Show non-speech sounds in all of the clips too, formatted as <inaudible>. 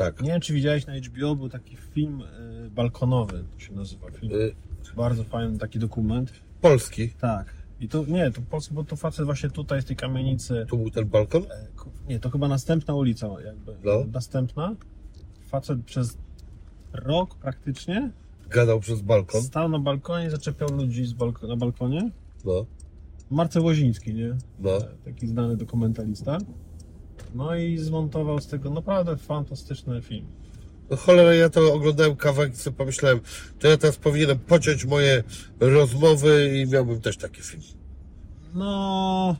Tak. Nie wiem, czy widziałeś na HBO, był taki film y, balkonowy, to się nazywa. Film. Y, Bardzo fajny taki dokument. Polski. Tak. I to nie, to polski, bo to facet właśnie tutaj z tej kamienicy. Tu był ten balkon? e, Nie, to chyba następna ulica, jakby. No. Następna. Facet przez rok praktycznie Gadał przez balkon. stał na balkonie, zaczepiał ludzi z balko- na balkonie. No, Marcel Łoziński, nie? no. E, Taki znany dokumentalista. No i zmontował z tego naprawdę fantastyczny film. No cholera, ja to oglądałem kawałek i sobie pomyślałem, to ja teraz powinienem pociąć moje rozmowy i miałbym też taki film. No.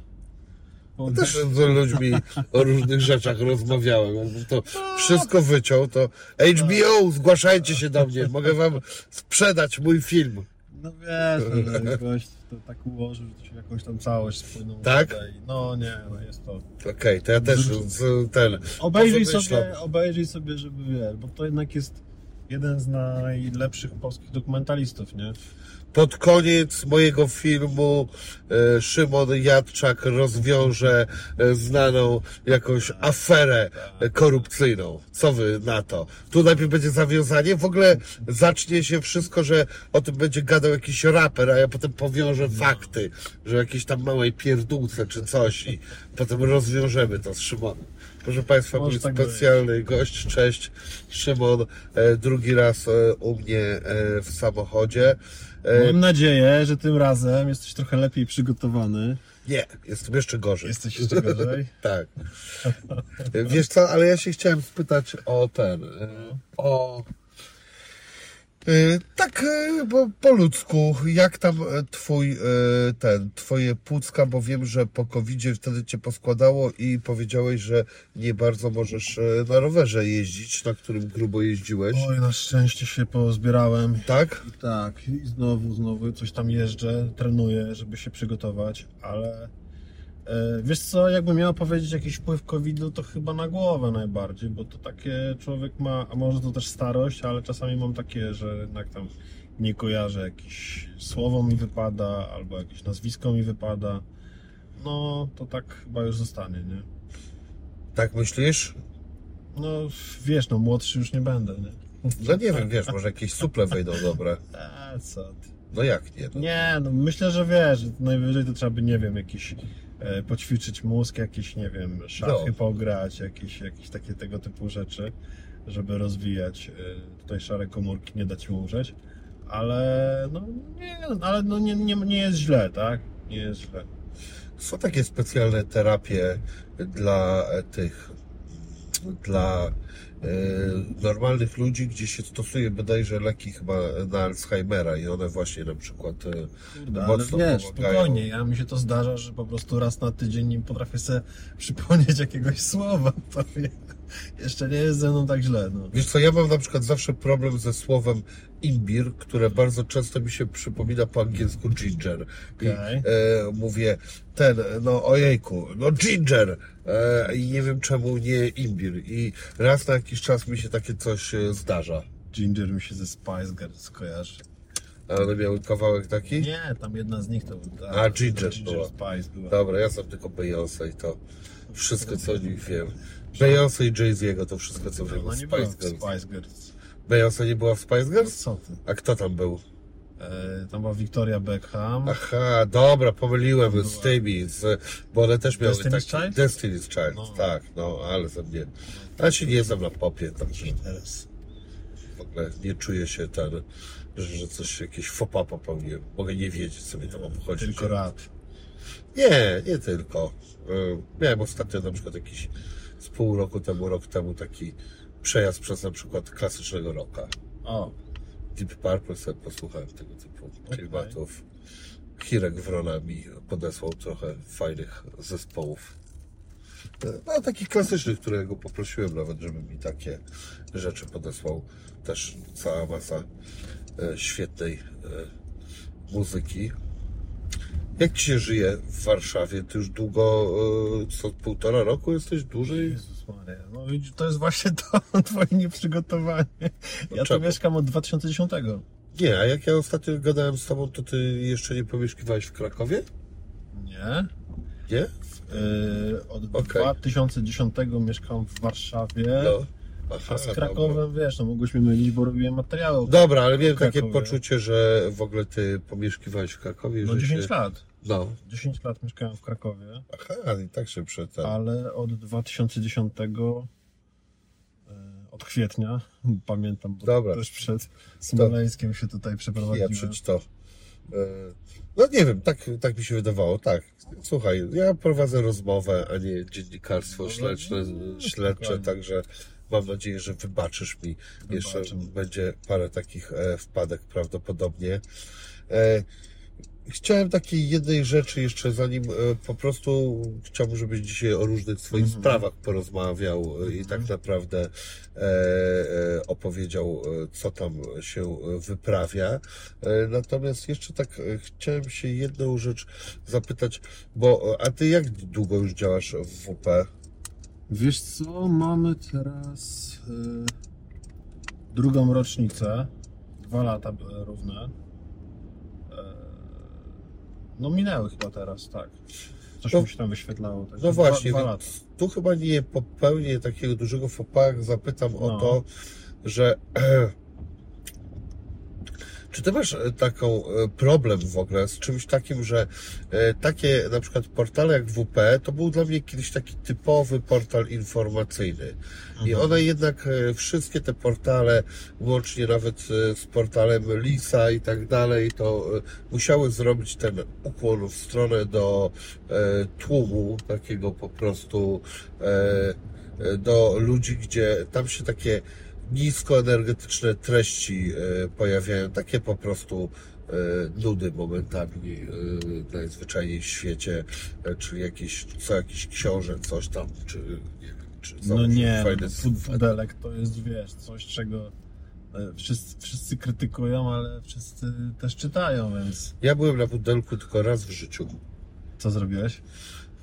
bo- Też z ludźmi o różnych rzeczach rozmawiałem. Jakbym to wszystko wyciął, to HBO, zgłaszajcie się do mnie, mogę wam sprzedać mój film. No wiesz, no, że gość to tak ułożył, że to się jakąś tam całość spłynął. Tak? tutaj. No nie, no jest to. Okej, to ja też z, ten... Obejrzyj sobie, obejrzyj sobie, żeby wiesz, bo to jednak jest jeden z najlepszych polskich dokumentalistów, nie? Pod koniec mojego filmu e, Szymon Jadczak rozwiąże e, znaną jakąś aferę korupcyjną. Co wy na to? Tu najpierw będzie zawiązanie, w ogóle zacznie się wszystko, że o tym będzie gadał jakiś raper, a ja potem powiążę fakty, że jakiejś tam małej pierdółce czy coś i potem rozwiążemy to z Szymonem. Proszę Państwa, Może mój tak być. specjalny gość, cześć, Szymon, e, drugi raz u mnie w samochodzie. E, Mam nadzieję, że tym razem jesteś trochę lepiej przygotowany. Nie, jestem jeszcze gorzej. Jesteś jeszcze gorzej. <laughs> Tak. Wiesz co, ale ja się chciałem spytać o ten, e, o tak e, bo po ludzku, jak tam e, twój e, ten, twoje płucka, bo wiem, że po covidzie wtedy cię poskładało i powiedziałeś, że nie bardzo możesz e, na rowerze jeździć, na którym grubo jeździłeś. Oj, na szczęście się pozbierałem. Tak? Tak, i znowu, znowu coś tam jeżdżę, trenuję, żeby się przygotować, ale e, wiesz co, jakbym miał powiedzieć jakiś wpływ COVID-u, to chyba na głowę najbardziej, bo to takie człowiek ma, a może to też starość, ale czasami mam takie, że jednak tam nie kojarzę, jakieś słowo mi wypada, albo jakieś nazwisko mi wypada, no to tak chyba już zostanie, nie? Tak myślisz? No wiesz, no młodszy już nie będę, nie? No nie wiem, wiesz, może jakieś suple wejdą dobre. <laughs> A co ty. No jak nie? No. Nie, no myślę, że wiesz, że najwyżej to trzeba by, nie wiem, jakiś e, poćwiczyć mózg, jakieś, nie wiem, szachy No. pograć, jakieś, jakieś takie tego typu rzeczy, żeby rozwijać e, tutaj szare komórki, nie dać mu umrzeć. Ale no nie, ale no nie, nie, nie jest źle, tak? Nie jest źle. Są takie specjalne terapie dla e, tych, dla e, normalnych ludzi, gdzie się stosuje bodajże leki chyba na Alzheimera i one właśnie na przykład e, Kurde, ale mocno wiesz, pomagają. spokojnie, ja mi się to zdarza, że po prostu raz na tydzień nie potrafię sobie przypomnieć jakiegoś słowa, <laughs> to wie- jeszcze nie jest ze mną tak źle, no. Wiesz co, ja mam na przykład zawsze problem ze słowem imbir, które bardzo często mi się przypomina po angielsku ginger. I e, mówię ten, no ojejku, no ginger e, i nie wiem czemu nie imbir. I raz na jakiś czas mi się takie coś e, zdarza. Ginger mi się ze Spice Girls kojarzy. A one miały kawałek taki? Nie, tam jedna z nich to był. A, Ginger Ginger była. Spice była. Dobra, ja znam tylko Beyoncé i to wszystko co o nich wiem. Beyoncé i Jay-Z'ego to wszystko co wiem No nie była Spice Girls. Spice Girls. Beyoncé nie była w Spice Girls? Co ty? A kto tam był? E, tam była Victoria Beckham. Aha, dobra, pomyliłem z tymi, z, bo one też miały Destiny's taki... Child? Destiny's Child, No. tak, no, ale ze mnie... Ja się nie znam na popie, także Teraz. w ogóle nie czuję się ten, że, że coś, jakieś pas popełniłem. Mogę nie wiedzieć, co mi tam obchodzi. Tylko rap. Nie, nie tylko. Y, Miałem ostatnio na przykład jakiś z pół roku temu, rok temu taki przejazd przez na przykład klasycznego rocka. O, Deep Purple sobie posłuchałem tego typu klimatów. Hirek Wrona mi podesłał trochę fajnych zespołów. No, takich klasycznych, którego poprosiłem nawet, żeby mi takie rzeczy podesłał. Też cała masa e, świetnej e, muzyki. Jak ci się żyje w Warszawie? Ty już długo, e, co półtora roku jesteś dłużej? Jezus Maria. No to jest właśnie to <laughs> twoje nieprzygotowanie. Ja tu mieszkam od 2010. Nie, a jak ja ostatnio gadałem z tobą, to ty jeszcze nie pomieszkiwałeś w Krakowie? Nie. Nie? Yy, od Okej. 2010 mieszkam w Warszawie. No. Aha, A z dobra. Krakowem, wiesz, no mogłyśmy mylić, bo robiłem materiały. Dobra, ale miałem takie poczucie, że w ogóle ty pomieszkiwałeś w Krakowie. No że 10 się... lat. No. 10 lat mieszkałem w Krakowie, Aha, i tak się przed ale od 2010 e, od kwietnia, <laughs> pamiętam, bo Dobra. też przed Smoleńskiem się tutaj Ja przeprowadziłem. przecież to. E, No nie wiem, tak, tak mi się wydawało, tak. Słuchaj, ja prowadzę rozmowę, a nie dziennikarstwo No, śledcze, no, śledcze także mam nadzieję, że wybaczysz mi. Jeszcze będzie parę takich e, wpadek prawdopodobnie. Chciałem takiej jednej rzeczy jeszcze, zanim e, po prostu chciałbym, żebyś dzisiaj o różnych swoich Mhm. sprawach porozmawiał e, i tak naprawdę e, e, opowiedział, co tam się wyprawia. E, natomiast jeszcze tak chciałem się jedną rzecz zapytać, bo a ty jak długo już działasz w WP? Wiesz co, mamy teraz drugą rocznicę, dwa lata równe. No minęły chyba teraz, tak. Coś No- mi się tam wyświetlało. także No dwa- właśnie, dwa więc tu chyba nie popełnię takiego dużego fopa, jak zapytam o No. to, że <clears throat> czy ty masz e, taką e, problem w ogóle z czymś takim, że e, takie na przykład portale jak WP, to był dla mnie kiedyś taki typowy portal informacyjny. I Mhm. one jednak, wszystkie te portale, łącznie nawet z portalem Lisa i tak dalej, to musiały zrobić ten ukłon w stronę do tłumu, takiego po prostu do ludzi, gdzie tam się takie niskoenergetyczne treści e, pojawiają, takie po prostu e, nudy momentami e, najzwyczajniej w świecie, czyli jakieś, co jakiś książek, coś tam, czy nie wiem, czy No nie, no, pudelek to jest, wiesz, coś czego wszyscy, wszyscy krytykują, ale wszyscy też czytają, więc Ja byłem na pudelku tylko raz w życiu. co zrobiłeś?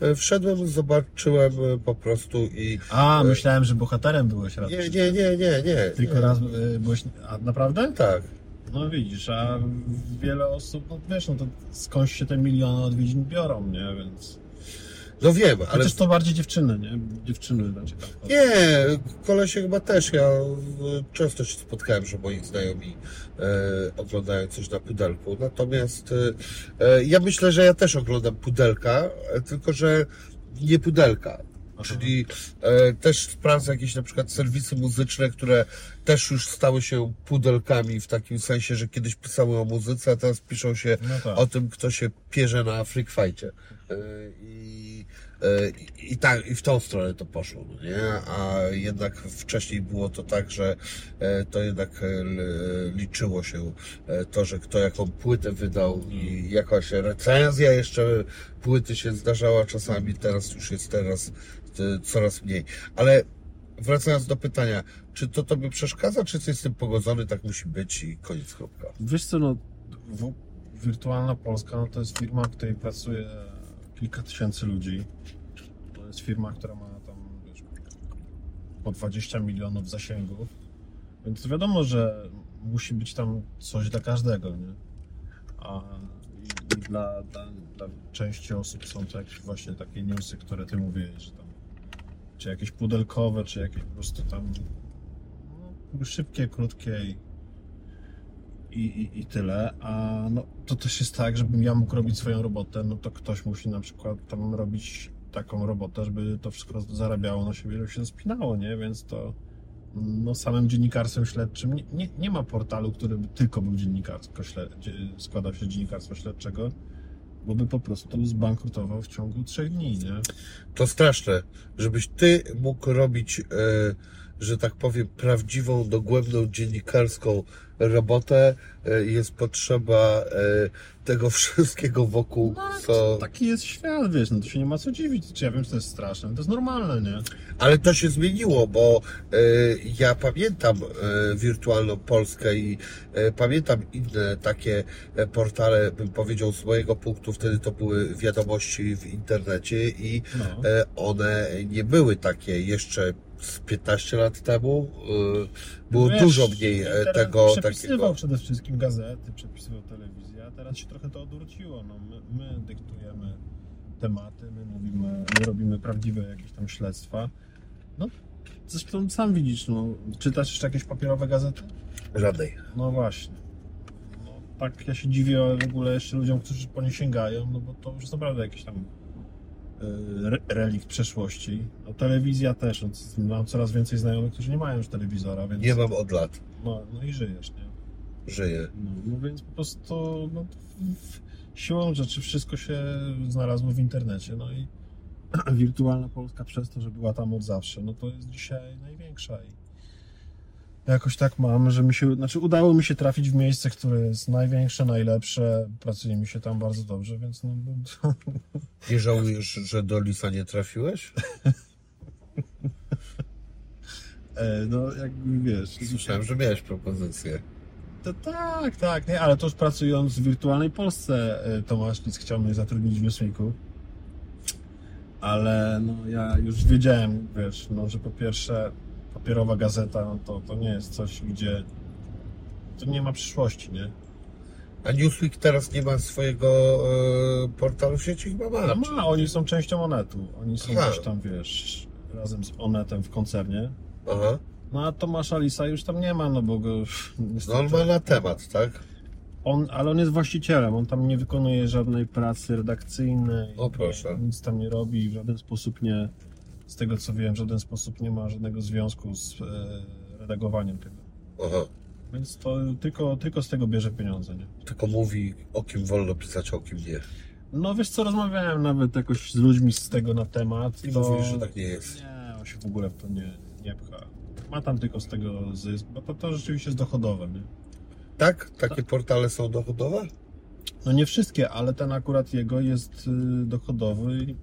E, Wszedłem, zobaczyłem e, po prostu i... A, myślałem, że bohaterem byłeś raz. Nie, nie, nie, nie, nie. Tylko nie. raz e, byłeś, a naprawdę? Tak. No widzisz, a wiele osób, no wiesz, no to skądś się te miliony odwiedzin biorą, nie, więc... No wiem, ale... Chociaż to bardziej dziewczyny, nie? Dziewczyny raczej chodzą. Nie, kolesie chyba też. Ja często się spotkałem, że moi znajomi e, oglądają coś na pudelku. Natomiast e, e, ja myślę, że ja też oglądam pudelka, e, tylko że nie pudelka. Czyli e, też sprawdzę jakieś na przykład serwisy muzyczne, które też już stały się pudelkami w takim sensie, że kiedyś pisały o muzyce, a teraz piszą się No tak. o tym, kto się pierze na freak fightie. E, I, i, i tak, i w tą stronę to poszło, no nie? A jednak wcześniej było to tak, że e, to jednak e, liczyło się e, to, że kto jaką płytę wydał i jakaś recenzja jeszcze płyty się zdarzała czasami, teraz już jest teraz e, coraz mniej. Ale wracając do pytania, czy to tobie przeszkadza, czy jesteś z tym pogodzony, tak musi być i koniec kropka. Wiesz co, no, Wirtualna Polska no to jest firma, w której pracuje kilka tysięcy ludzi. To jest firma, która ma tam wiesz, po 20 milionów zasięgów. Więc wiadomo, że musi być tam coś dla każdego, nie? A dla, dla, dla części osób są to jakieś właśnie takie newsy, które ty mówiłeś, że tam czy jakieś pudelkowe, czy jakieś po prostu tam no, szybkie, krótkie i, i, i, i tyle. A no, to też jest tak, żebym ja mógł robić swoją robotę, no to ktoś musi na przykład tam robić taką robotę, żeby to wszystko zarabiało na siebie, żeby się spinało, nie? Więc to no, samym dziennikarstwem śledczym nie, nie, nie ma portalu, który by tylko był dziennikarsko śled, dzie- składał się z dziennikarstwa śledczego, bo by po prostu zbankrutował w ciągu trzech dni, nie? To straszne, żebyś ty mógł robić, e, że tak powiem, prawdziwą, dogłębną dziennikarską robotę. E, jest potrzeba e, tego <laughs> wszystkiego wokół, co... Taki jest świat, wiesz, no to się nie ma co dziwić. Czy ja wiem, że to jest straszne, to jest normalne, nie? Ale to się zmieniło, bo e, ja pamiętam wirtualną Polskę i pamiętam inne takie portale, bym powiedział z mojego punktu, wtedy to były wiadomości w internecie i No. one nie były takie jeszcze z 15 lat temu. e, Było Wiesz, dużo mniej e, tego Przepisywał takiego. przede wszystkim gazety, przepisywał telewizję, a teraz się trochę to odwróciło. No, my, my dyktujemy tematy, my mówimy, my robimy prawdziwe jakieś tam śledztwa. No, zresztą sam widzisz, no, czytasz jeszcze jakieś papierowe gazety? Żadnej. No właśnie. No, tak ja się dziwię w ogóle jeszcze ludziom, którzy po nie sięgają, no bo to już naprawdę jakiś tam y, relikt przeszłości. No, telewizja też, no, mam coraz więcej znajomych, którzy nie mają już telewizora, więc... Nie mam od lat. No, no i żyjesz, nie? Żyję. No, no więc po prostu no, siłą rzeczy wszystko się znalazło w internecie. No i <clears throat> wirtualna Polska przez to, że była tam od zawsze, no to jest dzisiaj największa. I jakoś tak mam, że mi się, znaczy udało mi się trafić w miejsce, które jest największe, najlepsze, pracuje mi się tam bardzo dobrze, więc no, no, Nie żałujesz, że do Lisa nie trafiłeś? e, no jakby wiesz, Słyszałem, że miałeś propozycję. To tak, tak, nie, ale to już pracując w wirtualnej Polsce e, Tomasz Nic chciał mnie zatrudnić w Newsweeku. Ale no ja już wiedziałem, wiesz, no, że po pierwsze papierowa gazeta, no to, to nie jest coś, gdzie to nie ma przyszłości, nie? A Newsweek teraz nie ma swojego e, portalu w sieci? Chyba ma. Ale ma, oni są częścią Onetu. Oni są Aha. gdzieś tam, wiesz, razem z Onetem w koncernie. Aha. No a Tomasza Lisa już tam nie ma, no bo go No niestety... on ma na temat, tak? On, ale on jest właścicielem, on tam nie wykonuje żadnej pracy redakcyjnej. O, proszę. Nic tam nie robi i w żaden sposób nie, z tego co wiem, w żaden sposób nie ma żadnego związku z e, redagowaniem tego. Aha. Więc to tylko, tylko z tego bierze pieniądze, nie? Tylko mówi, o kim wolno pisać, o kim nie. No wiesz co, rozmawiałem nawet jakoś z ludźmi z tego na temat. I to... mówisz, że tak nie jest. Nie, on się w ogóle w to nie, nie pcha. Ma tam tylko z tego zysk, bo to, to rzeczywiście jest dochodowe, nie? Tak? Takie portale są dochodowe? No nie wszystkie, ale ten akurat jego jest y, dochodowy.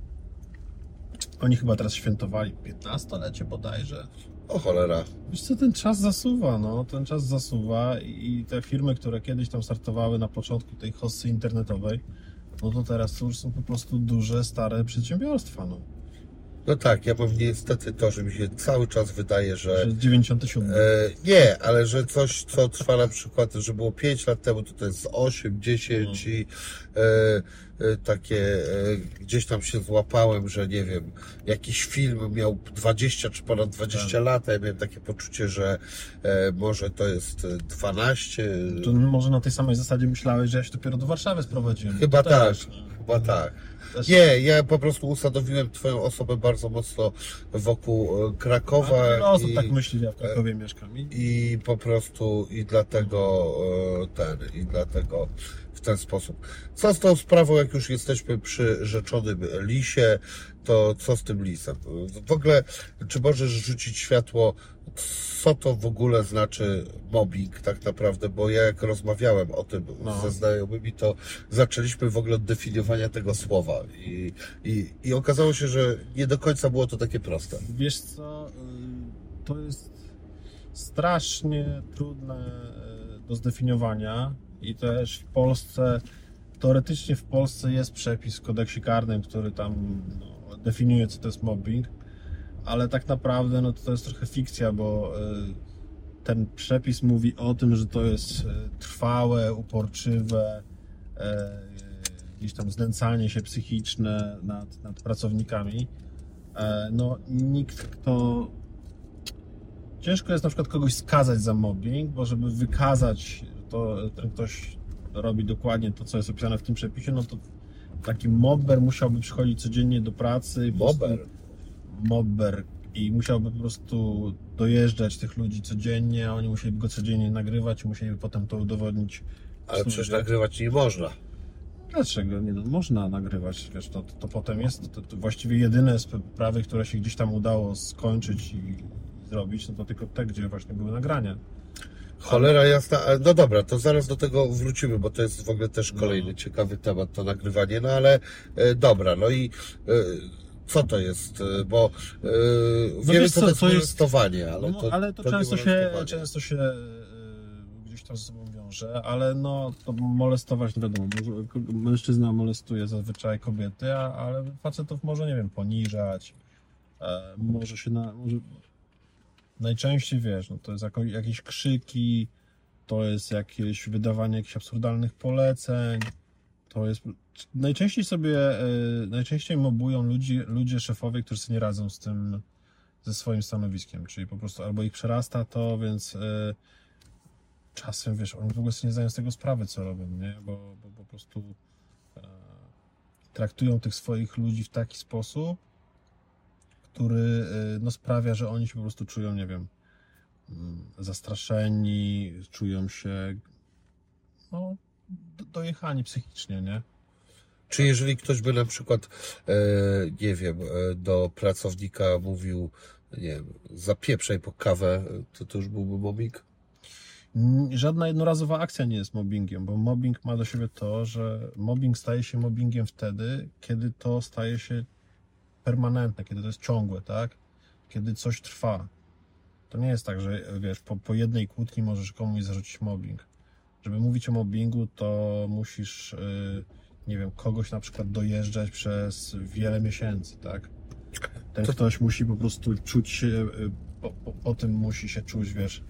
Oni chyba teraz świętowali 15-lecie bodajże. O cholera. Wiesz co, ten czas zasuwa, no, ten czas zasuwa i te firmy, które kiedyś tam startowały na początku tej hossy internetowej, no to teraz już są po prostu duże, stare przedsiębiorstwa, no. No tak, ja mam niestety to, że mi się cały czas wydaje, że Przez 97. E, nie, ale że coś, co trwa na przykład, że było 5 lat temu, to to jest 8, 10 i e, e, takie e, gdzieś tam się złapałem, że nie wiem, jakiś film miał 20 czy ponad 20 Tak. lat, a ja miałem takie poczucie, że e, może to jest e, 12. To może na tej samej zasadzie myślałeś, że ja się dopiero do Warszawy sprowadziłem. Chyba tak, też, chyba tak. Też- Nie, ja po prostu usadowiłem Twoją osobę bardzo mocno wokół e, Krakowa. Wiele osób i- tak myśli, ja w Krakowie mieszkam. I i po prostu i dlatego e, ten, i dlatego w ten sposób. Co z tą sprawą, jak już jesteśmy przy rzeczonym lisie, to co z tym lisem? W ogóle, czy możesz rzucić światło, co to w ogóle znaczy mobbing tak naprawdę, bo ja jak rozmawiałem o tym No. ze znajomymi, to zaczęliśmy w ogóle od definiowania tego słowa i, i, i okazało się, że nie do końca było to takie proste. Wiesz co, y, to jest strasznie trudne y, do zdefiniowania i też w Polsce, teoretycznie w Polsce jest przepis w kodeksie karnym, który tam no, definiuje co to jest mobbing, ale tak naprawdę no, to jest trochę fikcja, bo y, ten przepis mówi o tym, że to jest y, trwałe, uporczywe, y, gdzieś tam znęcanie się psychiczne nad, nad pracownikami. E, no nikt, kto... Ciężko jest na przykład kogoś skazać za mobbing, bo żeby wykazać, to ten ktoś robi dokładnie to, co jest opisane w tym przepisie, no to taki mobber musiałby przychodzić codziennie do pracy. Mobber? Mobber. I musiałby po prostu dojeżdżać tych ludzi codziennie, a oni musieliby go codziennie nagrywać i musieliby potem to udowodnić. Ale przecież nagrywać nie można. Dlaczego nie? No, można nagrywać, wiesz, to, to potem jest to, to właściwie jedyne sprawy, które się gdzieś tam udało skończyć i zrobić, no to tylko te, gdzie właśnie były nagrania. Cholera jasna, no dobra, to zaraz do tego wrócimy, bo to jest w ogóle też kolejny No. ciekawy temat, to nagrywanie, no ale e, dobra, no i e, co to jest, E, bo wiemy No wiesz co to jest to jest- molestowanie, ale no, to, ale to, nie często, się, często się y, gdzieś tam ze sobą wiąże, ale no to molestować nie wiadomo, mężczyzna molestuje zazwyczaj kobiety, a, ale facetów może, nie wiem, poniżać, e, może się na... Może... Najczęściej, wiesz, no to jest jako, jakieś krzyki, to jest jakieś wydawanie jakichś absurdalnych poleceń, to jest... Najczęściej sobie, e, najczęściej mobują ludzi, ludzie, szefowie, którzy sobie nie radzą z tym, ze swoim stanowiskiem, czyli po prostu albo ich przerasta to, więc e, czasem, wiesz, oni w ogóle sobie nie zdają z tego sprawy, co robią, nie? Bo, bo po prostu e, traktują tych swoich ludzi w taki sposób, który no, sprawia, że oni się po prostu czują, nie wiem, mm, zastraszeni, czują się no, dojechani psychicznie, nie? Czy jeżeli ktoś by na przykład, e, nie wiem, e, do pracownika mówił, nie wiem, zapieprzaj po kawę, to to już byłby mobbing? Żadna jednorazowa akcja nie jest mobbingiem, bo mobbing ma do siebie to, że mobbing staje się mobbingiem wtedy, kiedy to staje się permanentne, kiedy to jest ciągłe, tak? Kiedy coś trwa. To nie jest tak, że wiesz, po, po jednej kłótni możesz komuś zarzucić mobbing. Żeby mówić o mobbingu, to musisz, yy, nie wiem, kogoś na przykład dojeżdżać przez wiele miesięcy, tak? Ten To- ktoś musi po prostu czuć się, yy, po, po, po tym musi się czuć, wiesz,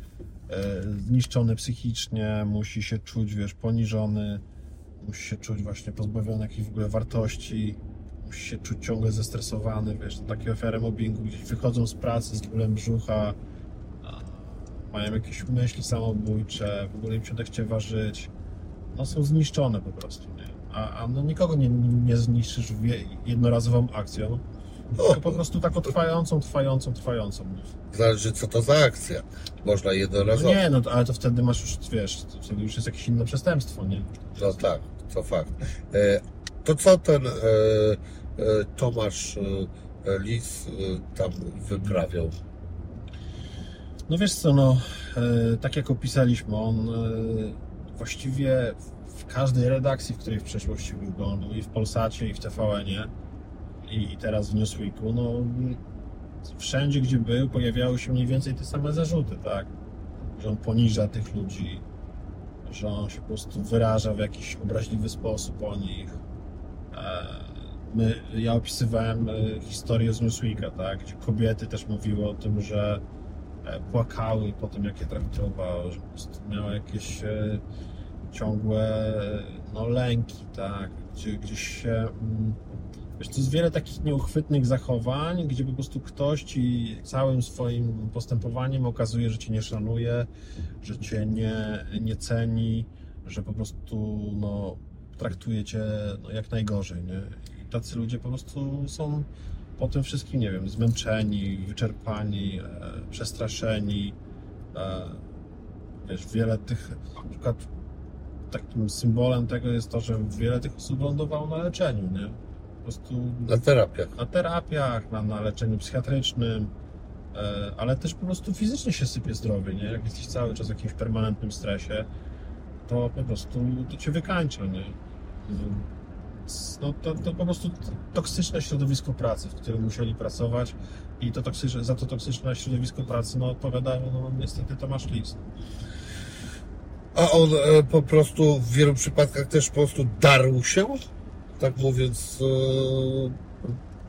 e, zniszczony psychicznie, musi się czuć, wiesz, poniżony, musi się czuć właśnie pozbawiony jakichś w ogóle wartości, musi się czuć ciągle zestresowany, wiesz, takie ofiary mobbingu, gdzieś wychodzą z pracy z bólem brzucha, mają jakieś myśli samobójcze, w ogóle im się odechciewa żyć, no są zniszczone po prostu, nie? A, a no nikogo nie, nie zniszczysz jednorazową akcją, tylko po prostu taką trwającą, trwającą, trwającą. Nie? Zależy co to za akcja. Można No jednorazowo. nie, no to, ale to wtedy masz już, wiesz, wtedy już jest jakieś inne przestępstwo, nie? No tak, to fakt. E, to co ten e, e, Tomasz e, Lis tam wyprawiał? No wiesz co, no, e, tak jak opisaliśmy, on e, właściwie w każdej redakcji, w której w przeszłości był, on był i w Polsacie, i w TVN-ie, i, teraz w Newsweeku, no wszędzie, gdzie był, pojawiały się mniej więcej te same zarzuty, tak? Że on poniża tych ludzi, że on się po prostu wyraża w jakiś obraźliwy sposób o nich. E, My, ja opisywałem historię z Newsweeka, tak? Gdzie kobiety też mówiły o tym, że płakały po tym, jak je traktował, że po prostu miały jakieś e, ciągłe e, no, lęki, tak? Gdzie, gdzieś się... Mm, wiesz, to jest wiele takich nieuchwytnych zachowań, gdzie po prostu ktoś ci całym swoim postępowaniem okazuje, że cię nie szanuje, że cię nie, nie ceni, że po prostu no, traktuje cię no, jak najgorzej, nie? I tacy ludzie po prostu są po tym wszystkim, nie wiem, zmęczeni, wyczerpani, e, przestraszeni. E, wiesz, wiele tych, na przykład takim symbolem tego jest to, że wiele tych osób lądowało na leczeniu, nie? Po prostu Na terapiach. na terapiach, na, na leczeniu psychiatrycznym, e, ale też po prostu fizycznie się sypie zdrowie, nie? Jak jesteś cały czas w jakimś permanentnym stresie, to po prostu to cię wykańcza, nie? No to, to po prostu toksyczne środowisko pracy, w którym musieli pracować i to toksyczne, za to toksyczne środowisko pracy no, odpowiadają no, niestety Tomasz Lis. A on e, po prostu w wielu przypadkach też po prostu darł się? Tak mówiąc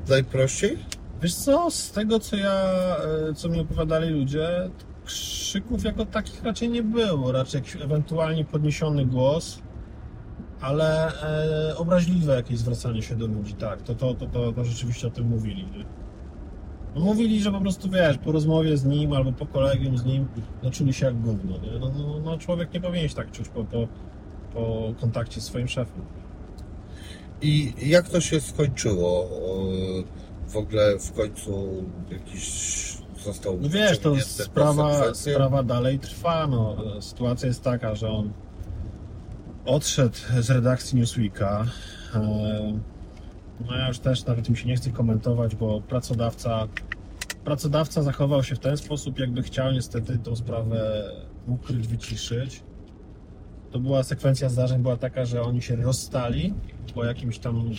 e, najprościej? Wiesz co, z tego co ja, e, co mi opowiadali ludzie, krzyków jako takich raczej nie było, raczej jakiś ewentualnie podniesiony głos, ale e, obraźliwe jakieś zwracanie się do ludzi, tak, to, to, to, to, to rzeczywiście o tym mówili, nie? No, mówili, że po prostu, wiesz, po rozmowie z nim albo po kolegium z nim, no czuli się jak gówno, nie? No, no, no człowiek nie powinien się tak czuć po, po, po kontakcie z swoim szefem. I jak to się skończyło? W ogóle w końcu jakiś został No wiesz, to sprawa, sprawa dalej trwa. No. Sytuacja jest taka, że on odszedł z redakcji Newsweeka. E, No ja już też nawet mi się nie chce komentować, bo pracodawca, pracodawca zachował się w ten sposób, jakby chciał niestety tą sprawę ukryć, wyciszyć. To była sekwencja zdarzeń, była taka, że oni się rozstali po jakimś tam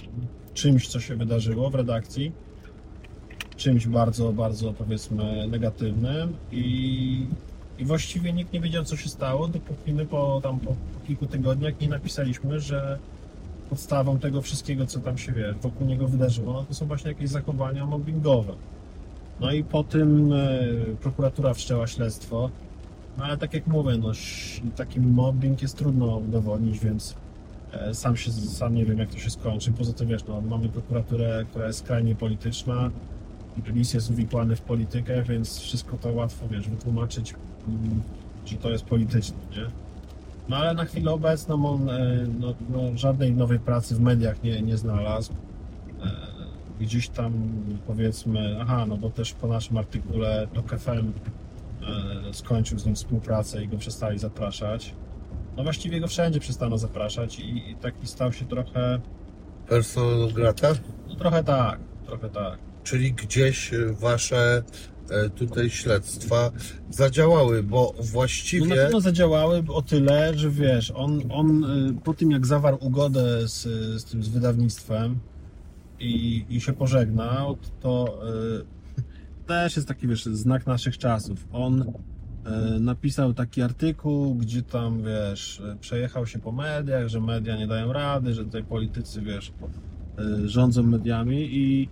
czymś, co się wydarzyło w redakcji czymś bardzo, bardzo powiedzmy negatywnym i, i właściwie nikt nie wiedział co się stało, dopóki my po, tam, po, kilku tygodniach nie napisaliśmy, że podstawą tego wszystkiego, co tam się wie, wokół niego wydarzyło, no to są właśnie jakieś zachowania mobbingowe. No i po tym e, prokuratura wszczęła śledztwo, no ale tak jak mówię, no taki mobbing jest trudno udowodnić, więc e, sam się, sam nie wiem jak to się skończy. Poza tym wiesz, no mamy prokuraturę, która jest skrajnie polityczna, lis jest uwikłany w politykę, więc wszystko to łatwo, wiesz, wytłumaczyć, że to jest polityczne, nie? No ale na chwilę obecną on e, no, no, żadnej nowej pracy w mediach nie, nie znalazł. E, Gdzieś tam powiedzmy, aha, no bo też po naszym artykule TOK FM e, skończył z nim współpracę i go przestali zapraszać. No właściwie go wszędzie przestano zapraszać i, i taki stał się trochę, Persona non grata? no trochę tak, trochę tak. Czyli gdzieś wasze tutaj śledztwa zadziałały, bo No na właściwie... pewno zadziałały o tyle, że wiesz, on, on y, po tym jak zawarł ugodę z, z tym z wydawnictwem i, i się pożegnał, to y, też jest taki wiesz, znak naszych czasów. On y, napisał taki artykuł, gdzie tam wiesz, przejechał się po mediach, że media nie dają rady, że tutaj politycy wiesz, y, rządzą mediami i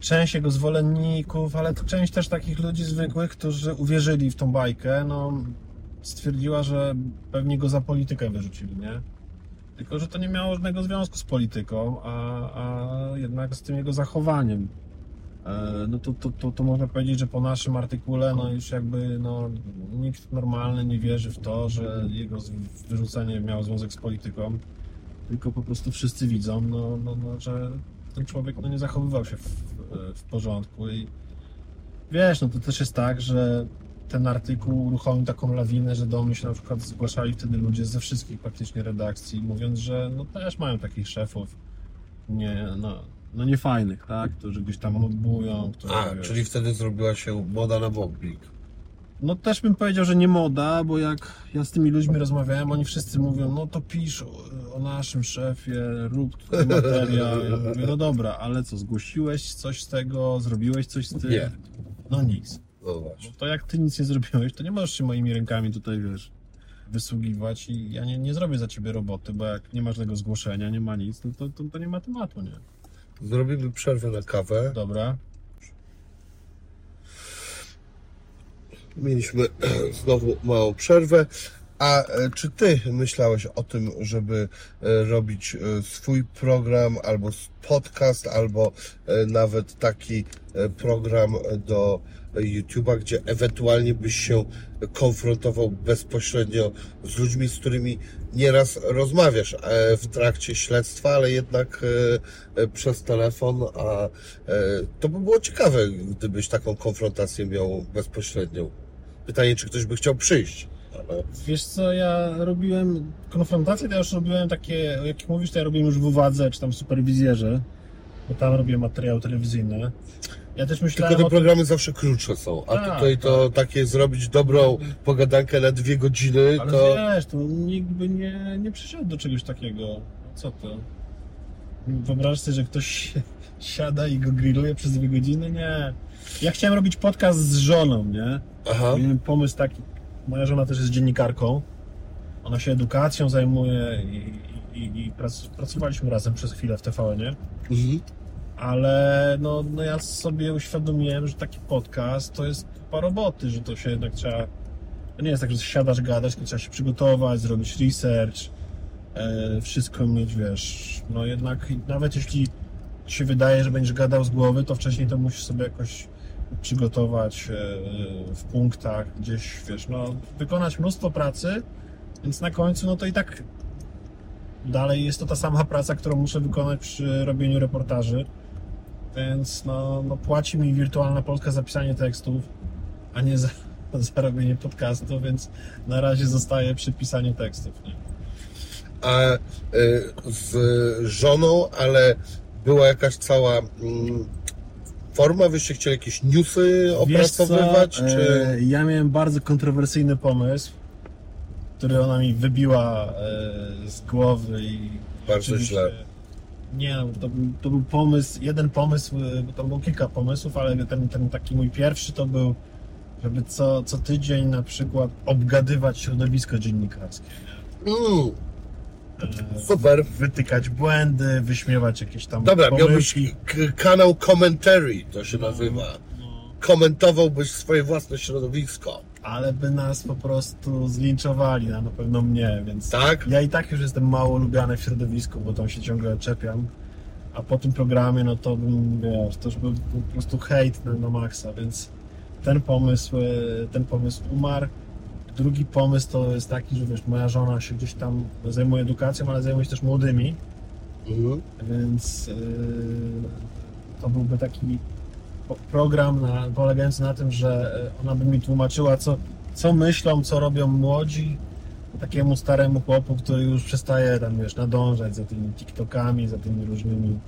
część jego zwolenników, ale część też takich ludzi zwykłych, którzy uwierzyli w tą bajkę, no stwierdziła, że pewnie go za politykę wyrzucili, nie? Tylko, że to nie miało żadnego związku z polityką, a, a jednak z tym jego zachowaniem. E, No to, to, to, to można powiedzieć, że po naszym artykule, no już jakby no, nikt normalny nie wierzy w to, że jego wyrzucenie miało związek z polityką, tylko po prostu wszyscy widzą, no, no, no że ten człowiek no, nie zachowywał się w, w porządku i wiesz, no to też jest tak, że ten artykuł uruchomił taką lawinę, że do mnie się na przykład zgłaszali wtedy ludzie ze wszystkich praktycznie redakcji, mówiąc, że no też mają takich szefów nie, no, no niefajnych, tak, którzy gdzieś tam którzy, A, wiesz, czyli wtedy zrobiła się moda na mobbing. No też bym powiedział, że nie moda, bo jak ja z tymi ludźmi rozmawiałem, oni wszyscy mówią, no to pisz o, o naszym szefie, rób materiał. Ja mówię, no dobra, ale co, zgłosiłeś coś z tego, zrobiłeś coś z tym? Nie. No nic. No właśnie. To jak ty nic nie zrobiłeś, to nie możesz się moimi rękami tutaj, wiesz, wysługiwać i ja nie, nie zrobię za ciebie roboty, bo jak nie masz tego zgłoszenia, nie ma nic, no to, to, to nie ma tematu, nie? Zrobimy przerwę na kawę. Dobra. Mieliśmy <clears throat> znowu małą przerwę. A e, czy ty myślałeś o tym, żeby e, robić e, swój program, albo podcast, albo nawet taki program do YouTube'a, gdzie ewentualnie byś się konfrontował bezpośrednio z ludźmi, z którymi nieraz rozmawiasz w trakcie śledztwa, ale jednak przez telefon, a to by było ciekawe, gdybyś taką konfrontację miał bezpośrednią. Pytanie, czy ktoś by chciał przyjść. Ale... Wiesz co, ja robiłem konfrontacje, to ja już robiłem takie, jak mówisz, to ja robiłem już w uwadze, czy tam w superwizjerze, bo tam robię materiały telewizyjne. Ja też Tylko myślałem te o tym, programy zawsze krótsze są, a Tak, tutaj to takie zrobić dobrą pogadankę na dwie godziny, ale to wiesz, to nikt by nie, nie przyszedł do czegoś takiego. Co to? Wyobrażasz sobie, że ktoś <laughs> siada i go grilluje przez dwie godziny? Nie. Ja chciałem robić podcast z żoną, nie? aha, Miałem pomysł taki, moja żona też jest dziennikarką, ona się edukacją zajmuje i, i, i prac, pracowaliśmy razem przez chwilę w TVN-ie, mhm. ale no, no ja sobie uświadomiłem, że taki podcast to jest kupa roboty, że to się jednak trzeba, to nie jest tak, że siadasz, gadasz, tylko trzeba się przygotować, zrobić research, e, wszystko mieć, wiesz, no jednak nawet jeśli ci się wydaje, że będziesz gadał z głowy, to wcześniej to musisz sobie jakoś przygotować e, w punktach, gdzieś, wiesz, no, wykonać mnóstwo pracy, więc na końcu, no to i tak dalej jest to ta sama praca, którą muszę wykonać przy robieniu reportaży, więc no, no płaci mi Wirtualna Polska za pisanie tekstów, a nie za, <laughs> za robienie podcastu, więc na razie zostaję przy pisaniu tekstów, nie? a y, z żoną, ale była jakaś cała mm, forma, wyście chcieli jakieś newsy opracowywać, czy... e, Ja miałem bardzo kontrowersyjny pomysł, który ona mi wybiła e, z głowy i Bardzo źle. Nie, no, to był, to był pomysł, jeden pomysł, e, bo tam było kilka pomysłów, ale ten, ten taki mój pierwszy to był, żeby co, co tydzień na przykład obgadywać środowisko dziennikarskie. Mm, super. Wytykać błędy, wyśmiewać jakieś tam Dobra, miałbyś k- kanał commentary, to się nazywa. No. Komentowałbyś swoje własne środowisko, ale by nas po prostu zlinczowali, na na pewno mnie, więc tak? ja i tak już jestem mało lubiany w środowisku, bo tam się ciągle czepiam, a po tym programie, no to bym, wiesz, to już był po prostu hejt na, na maksa, więc ten pomysł, e, ten pomysł umarł. Drugi pomysł to jest taki, że wiesz, moja żona się gdzieś tam zajmuje edukacją, ale zajmuje się też młodymi, Mhm. więc yy, to byłby taki program na, polegający na tym, że e, ona by mi tłumaczyła, co, co myślą, co robią młodzi, takiemu staremu chłopu, który już przestaje tam, wiesz, nadążać za tymi TikTokami, za tymi różnymi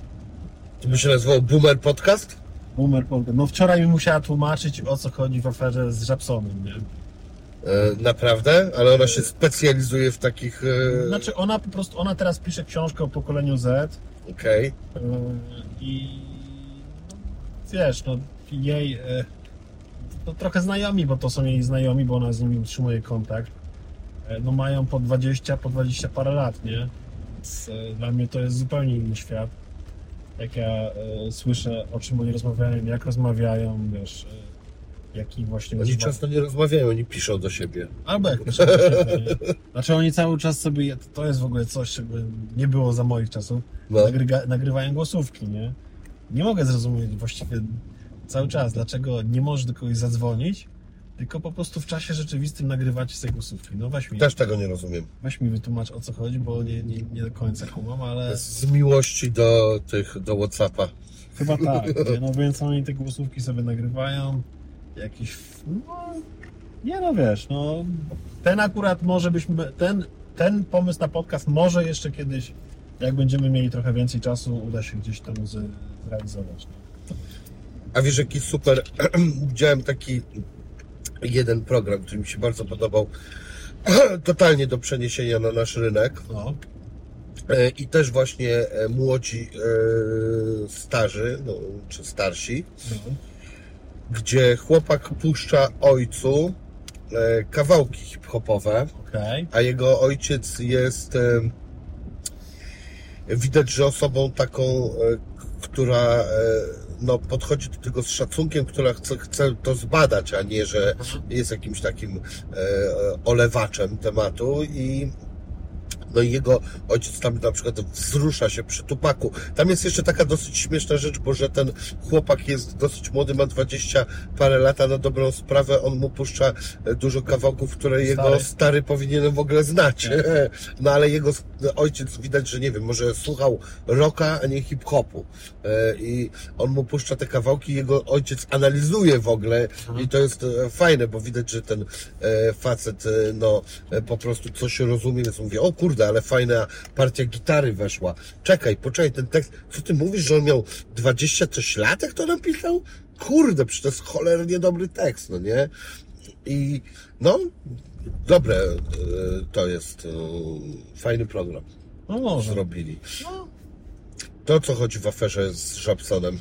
To by się nazywał Boomer Podcast? boomer podcast. No wczoraj mi musiała tłumaczyć, o co chodzi w aferze z Żabsonem, nie? E, naprawdę? Ale ona się specjalizuje w takich... E, Znaczy ona po prostu, ona teraz pisze książkę o pokoleniu Z, Okej. Yy, I no, wiesz, no jej e, no, trochę znajomi, bo to są jej znajomi, bo ona z nimi utrzymuje kontakt. e, No mają po 20, po 20 parę lat, nie? Więc, e, dla mnie to jest zupełnie inny świat. Jak ja e, słyszę, o czym oni rozmawiają, jak rozmawiają, wiesz, e, jaki właśnie Oni często nie rozmawiają, oni piszą do siebie. Albo jak piszą do siebie? Znaczy oni cały czas sobie, to jest w ogóle coś, czego nie było za moich czasów, No. nagryga, nagrywają głosówki, nie? Nie mogę zrozumieć właściwie cały czas, dlaczego nie możesz do kogoś zadzwonić, tylko po prostu w czasie rzeczywistym nagrywacie sobie głosówki. No weź mi, Też tego nie rozumiem. weź mi wytłumacz o co chodzi, bo nie, nie, nie do końca kumam, ale Z miłości do tych, do Whatsappa. chyba tak. <laughs> Nie? No więc oni te głosówki sobie nagrywają, jakieś... No, nie no wiesz, no ten akurat może byśmy, ten, ten pomysł na podcast może jeszcze kiedyś, jak będziemy mieli trochę więcej czasu, uda się gdzieś tam zrealizować. No. A wiesz, jaki super... <clears throat> Widziałem taki jeden program, który mi się bardzo podobał. <clears throat> Totalnie do przeniesienia na nasz rynek. No. E, I też właśnie e, młodzi e, starzy, no, czy starsi, No. Gdzie chłopak puszcza ojcu e, kawałki hip-hopowe, Okej. a jego ojciec jest e, widać, że osobą taką, e, która no, podchodzi do tego z szacunkiem, która chce, chce to zbadać, a nie, że jest jakimś takim olewaczem tematu i no i jego ojciec tam na przykład wzrusza się przy tupaku. Tam jest jeszcze taka dosyć śmieszna rzecz, bo że ten chłopak jest dosyć młody, ma 20 parę lat, a na dobrą sprawę on mu puszcza e, dużo kawałków, które jego Stary. stary powinien w ogóle znać. <laughs> No ale jego ojciec widać, że nie wiem, może słuchał rocka, a nie hip-hopu. E, I on mu puszcza te kawałki, jego ojciec analizuje w ogóle i to jest e, fajne, bo widać, że ten facet no po prostu coś rozumie, więc mówi, o kurde, ale fajna partia gitary weszła. Czekaj, poczekaj, ten tekst, co ty mówisz, że on miał 20 coś lat, jak to napisał? Kurde, przecież to jest cholernie dobry tekst, no nie? I no, dobre e, to jest e, fajny program No może. zrobili. No. To, co chodzi w aferze z Żabsonem.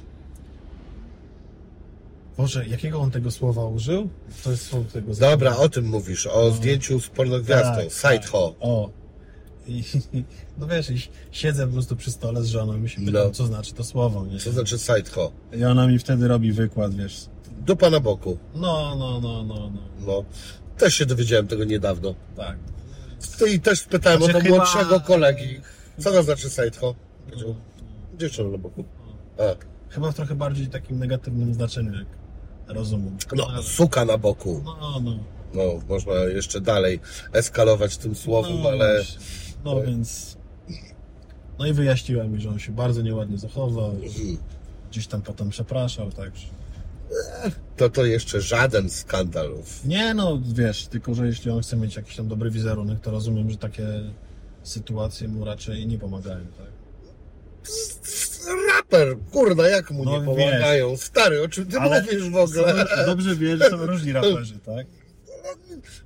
Boże, jakiego on tego słowa użył? To jest słowo tego Dobra, o tym mówisz, o zdjęciu z pornogwiazdą, Tak, Sideho. tak. O. I, <laughs> no wiesz, i siedzę po prostu przy stole z żoną i się pytam, No. co znaczy to słowo, nie? Co znaczy Sideho? I ona mi wtedy robi wykład, wiesz. Dupa na boku. No, no, no, no, no. No. Też się dowiedziałem tego niedawno. Tak. I też spytałem Znaczy o to chyba- młodszego kolegi. Co to znaczy Sideho? Powiedział, Dziewczyna na boku. A. Chyba w trochę bardziej takim negatywnym znaczeniu, jak rozumiem. No, ale- suka na boku. no, no. No, można jeszcze dalej eskalować tym słowem, no, ale. No więc... No i wyjaśniła mi, że on się bardzo nieładnie zachował. Mhm. Gdzieś tam potem przepraszał, także... to to jeszcze żaden skandalów. Nie no, wiesz, tylko że jeśli on chce mieć jakiś tam dobry wizerunek, to rozumiem, że takie sytuacje mu raczej nie pomagają, tak? Raper, kurna, jak mu No, nie pomagają? Stary, o czym ty Ale- mówisz w ogóle? Są- Dobrze wiesz, że są różni raperzy, tak?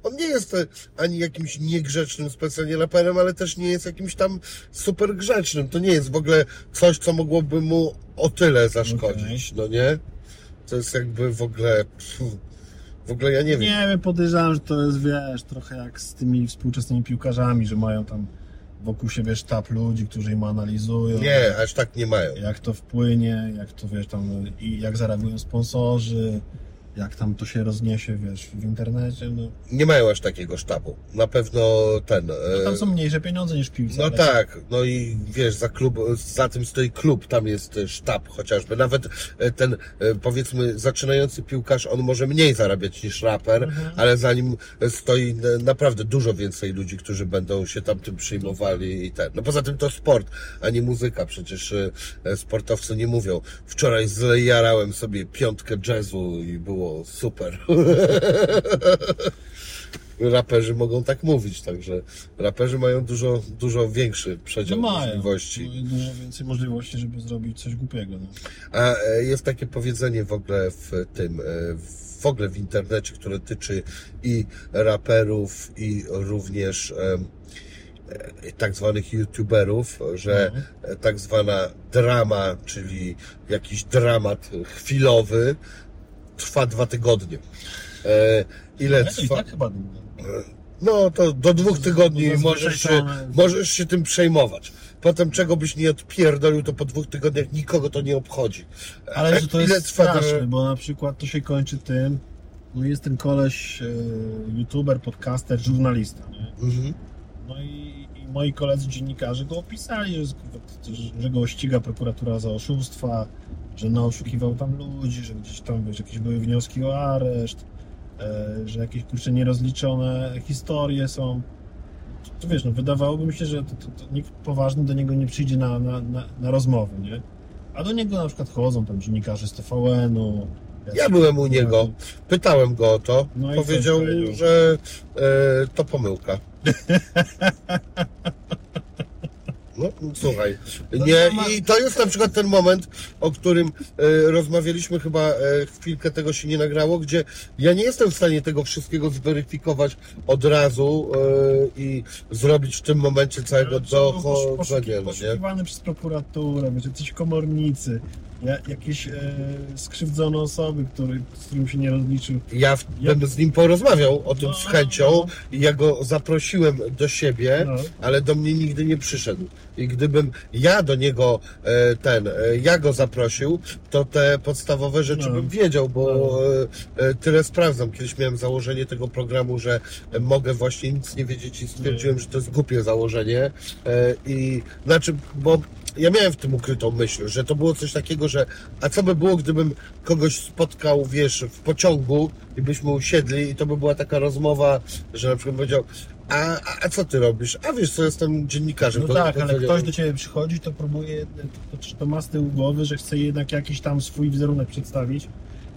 On nie jest ani jakimś niegrzecznym specjalnie raperem, ale też nie jest jakimś tam super grzecznym. To nie jest w ogóle coś, co mogłoby mu o tyle zaszkodzić, no nie? To jest jakby w ogóle... w ogóle ja nie wiem. Nie wiem, podejrzewam, że to jest, wiesz, trochę jak z tymi współczesnymi piłkarzami, że mają tam wokół siebie sztab ludzi, którzy im analizują. Nie, aż tak nie mają. Jak to wpłynie, jak to, wiesz, tam i jak zareagują sponsorzy jak tam to się rozniesie, wiesz, w internecie, no, Nie mają aż takiego sztabu. Na pewno ten. no e, tam są mniejsze pieniądze niż piłce. No ale- tak, no i wiesz, za klub, za tym stoi klub, tam jest e, sztab chociażby. Nawet e, ten, e, powiedzmy, zaczynający piłkarz, on może mniej zarabiać niż raper, Mhm. ale za nim e, stoi e, naprawdę dużo więcej ludzi, którzy będą się tam tym przyjmowali i ten. No poza tym to sport, a nie muzyka. Przecież e, e, sportowcy nie mówią, wczoraj zjarałem sobie piątkę jazzu i było super. <laughs> Raperzy mogą tak mówić, także raperzy mają dużo, dużo większy No przedział mają. możliwości. No Dużo więcej możliwości, żeby zrobić coś głupiego. No. A e, jest takie powiedzenie w ogóle w tym, e, w ogóle w internecie, które tyczy i raperów, i również e, tak zwanych youtuberów, że Mhm. tak zwana drama, czyli jakiś dramat chwilowy, trwa dwa tygodnie. E, Ile trwa? tak. No to do dwóch tygodni możesz się, możesz się tym przejmować. Potem czego byś nie odpierdolił, to po dwóch tygodniach nikogo to nie obchodzi. Ale że to Ile jest trwa straszne, bo na przykład to się kończy tym, no jest ten koleś, e, youtuber, podcaster, żurnalista, nie? Mhm. No i, i moi koledzy dziennikarze go opisali, że, że go ściga prokuratura za oszustwa, że naoszukiwał tam ludzi, że gdzieś tam wiesz, jakieś były wnioski o areszt, e, że jakieś kurczę nierozliczone historie są. To, to wiesz, no wydawałoby mi się, że to, to, nikt poważny do niego nie przyjdzie na, na, na, na rozmowy, nie? A do niego na przykład chodzą tam dziennikarze z TVN-u. Ja byłem u niego, pytałem go o to, No i powiedział, że e, to pomyłka. <laughs> No, słuchaj, No nie, ma- i to jest na przykład ten moment, o którym e, rozmawialiśmy chyba, e, chwilkę tego się nie nagrało, gdzie ja nie jestem w stanie tego wszystkiego zweryfikować od razu e, i zrobić w tym momencie całego dochodzenia, no nie? Poszukiwany przez prokuraturę, wiesz, jacyś komornicy, ja, jakieś e, skrzywdzone osoby, który, z którym się nie rozliczył. Ja, w, Ja- bym z nim porozmawiał o tym No, z chęcią no. i ja go zaprosiłem do siebie, No. ale do mnie nigdy nie przyszedł. I gdybym ja do niego e, ten, e, ja go zaprosił, to te podstawowe rzeczy No. bym wiedział, bo No. e, tyle sprawdzam. Kiedyś miałem założenie tego programu, że mogę właśnie nic nie wiedzieć i stwierdziłem, że to jest głupie założenie. I znaczy, bo ja miałem w tym ukrytą myśl, że to było coś takiego, że a co by było, gdybym kogoś spotkał, wiesz, w pociągu i byśmy usiedli i to by była taka rozmowa, że na przykład powiedział, a, a, co ty robisz? A wiesz co, jestem dziennikarzem. No To- tak, to ale powiedział, ktoś do ciebie przychodzi, to próbuje, to, to, to ma z tyłu głowy, że chce jednak jakiś tam swój wizerunek przedstawić.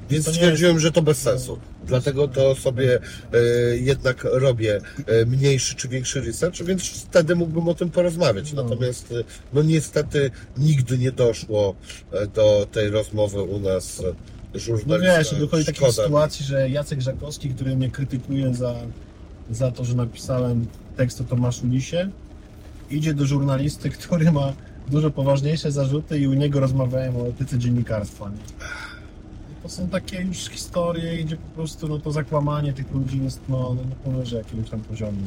Więc to stwierdziłem, że to bez sensu. Dlatego to sobie e, jednak robię e, mniejszy czy większy research, więc wtedy mógłbym o tym porozmawiać. No. Natomiast e, no niestety nigdy nie doszło do tej rozmowy u nas e, No żurnalista. wiesz, dochodzi takiej sytuacji, że Jacek Żakowski, który mnie krytykuje za, za to, że napisałem tekst o Tomaszu Lisie, idzie do żurnalisty, <laughs> który ma dużo poważniejsze zarzuty i u niego rozmawiają o etyce dziennikarstwa. Nie? To są takie już historie, gdzie po prostu no, to zakłamanie tych ludzi jest no, no, powyżej jakiegoś tam poziomu.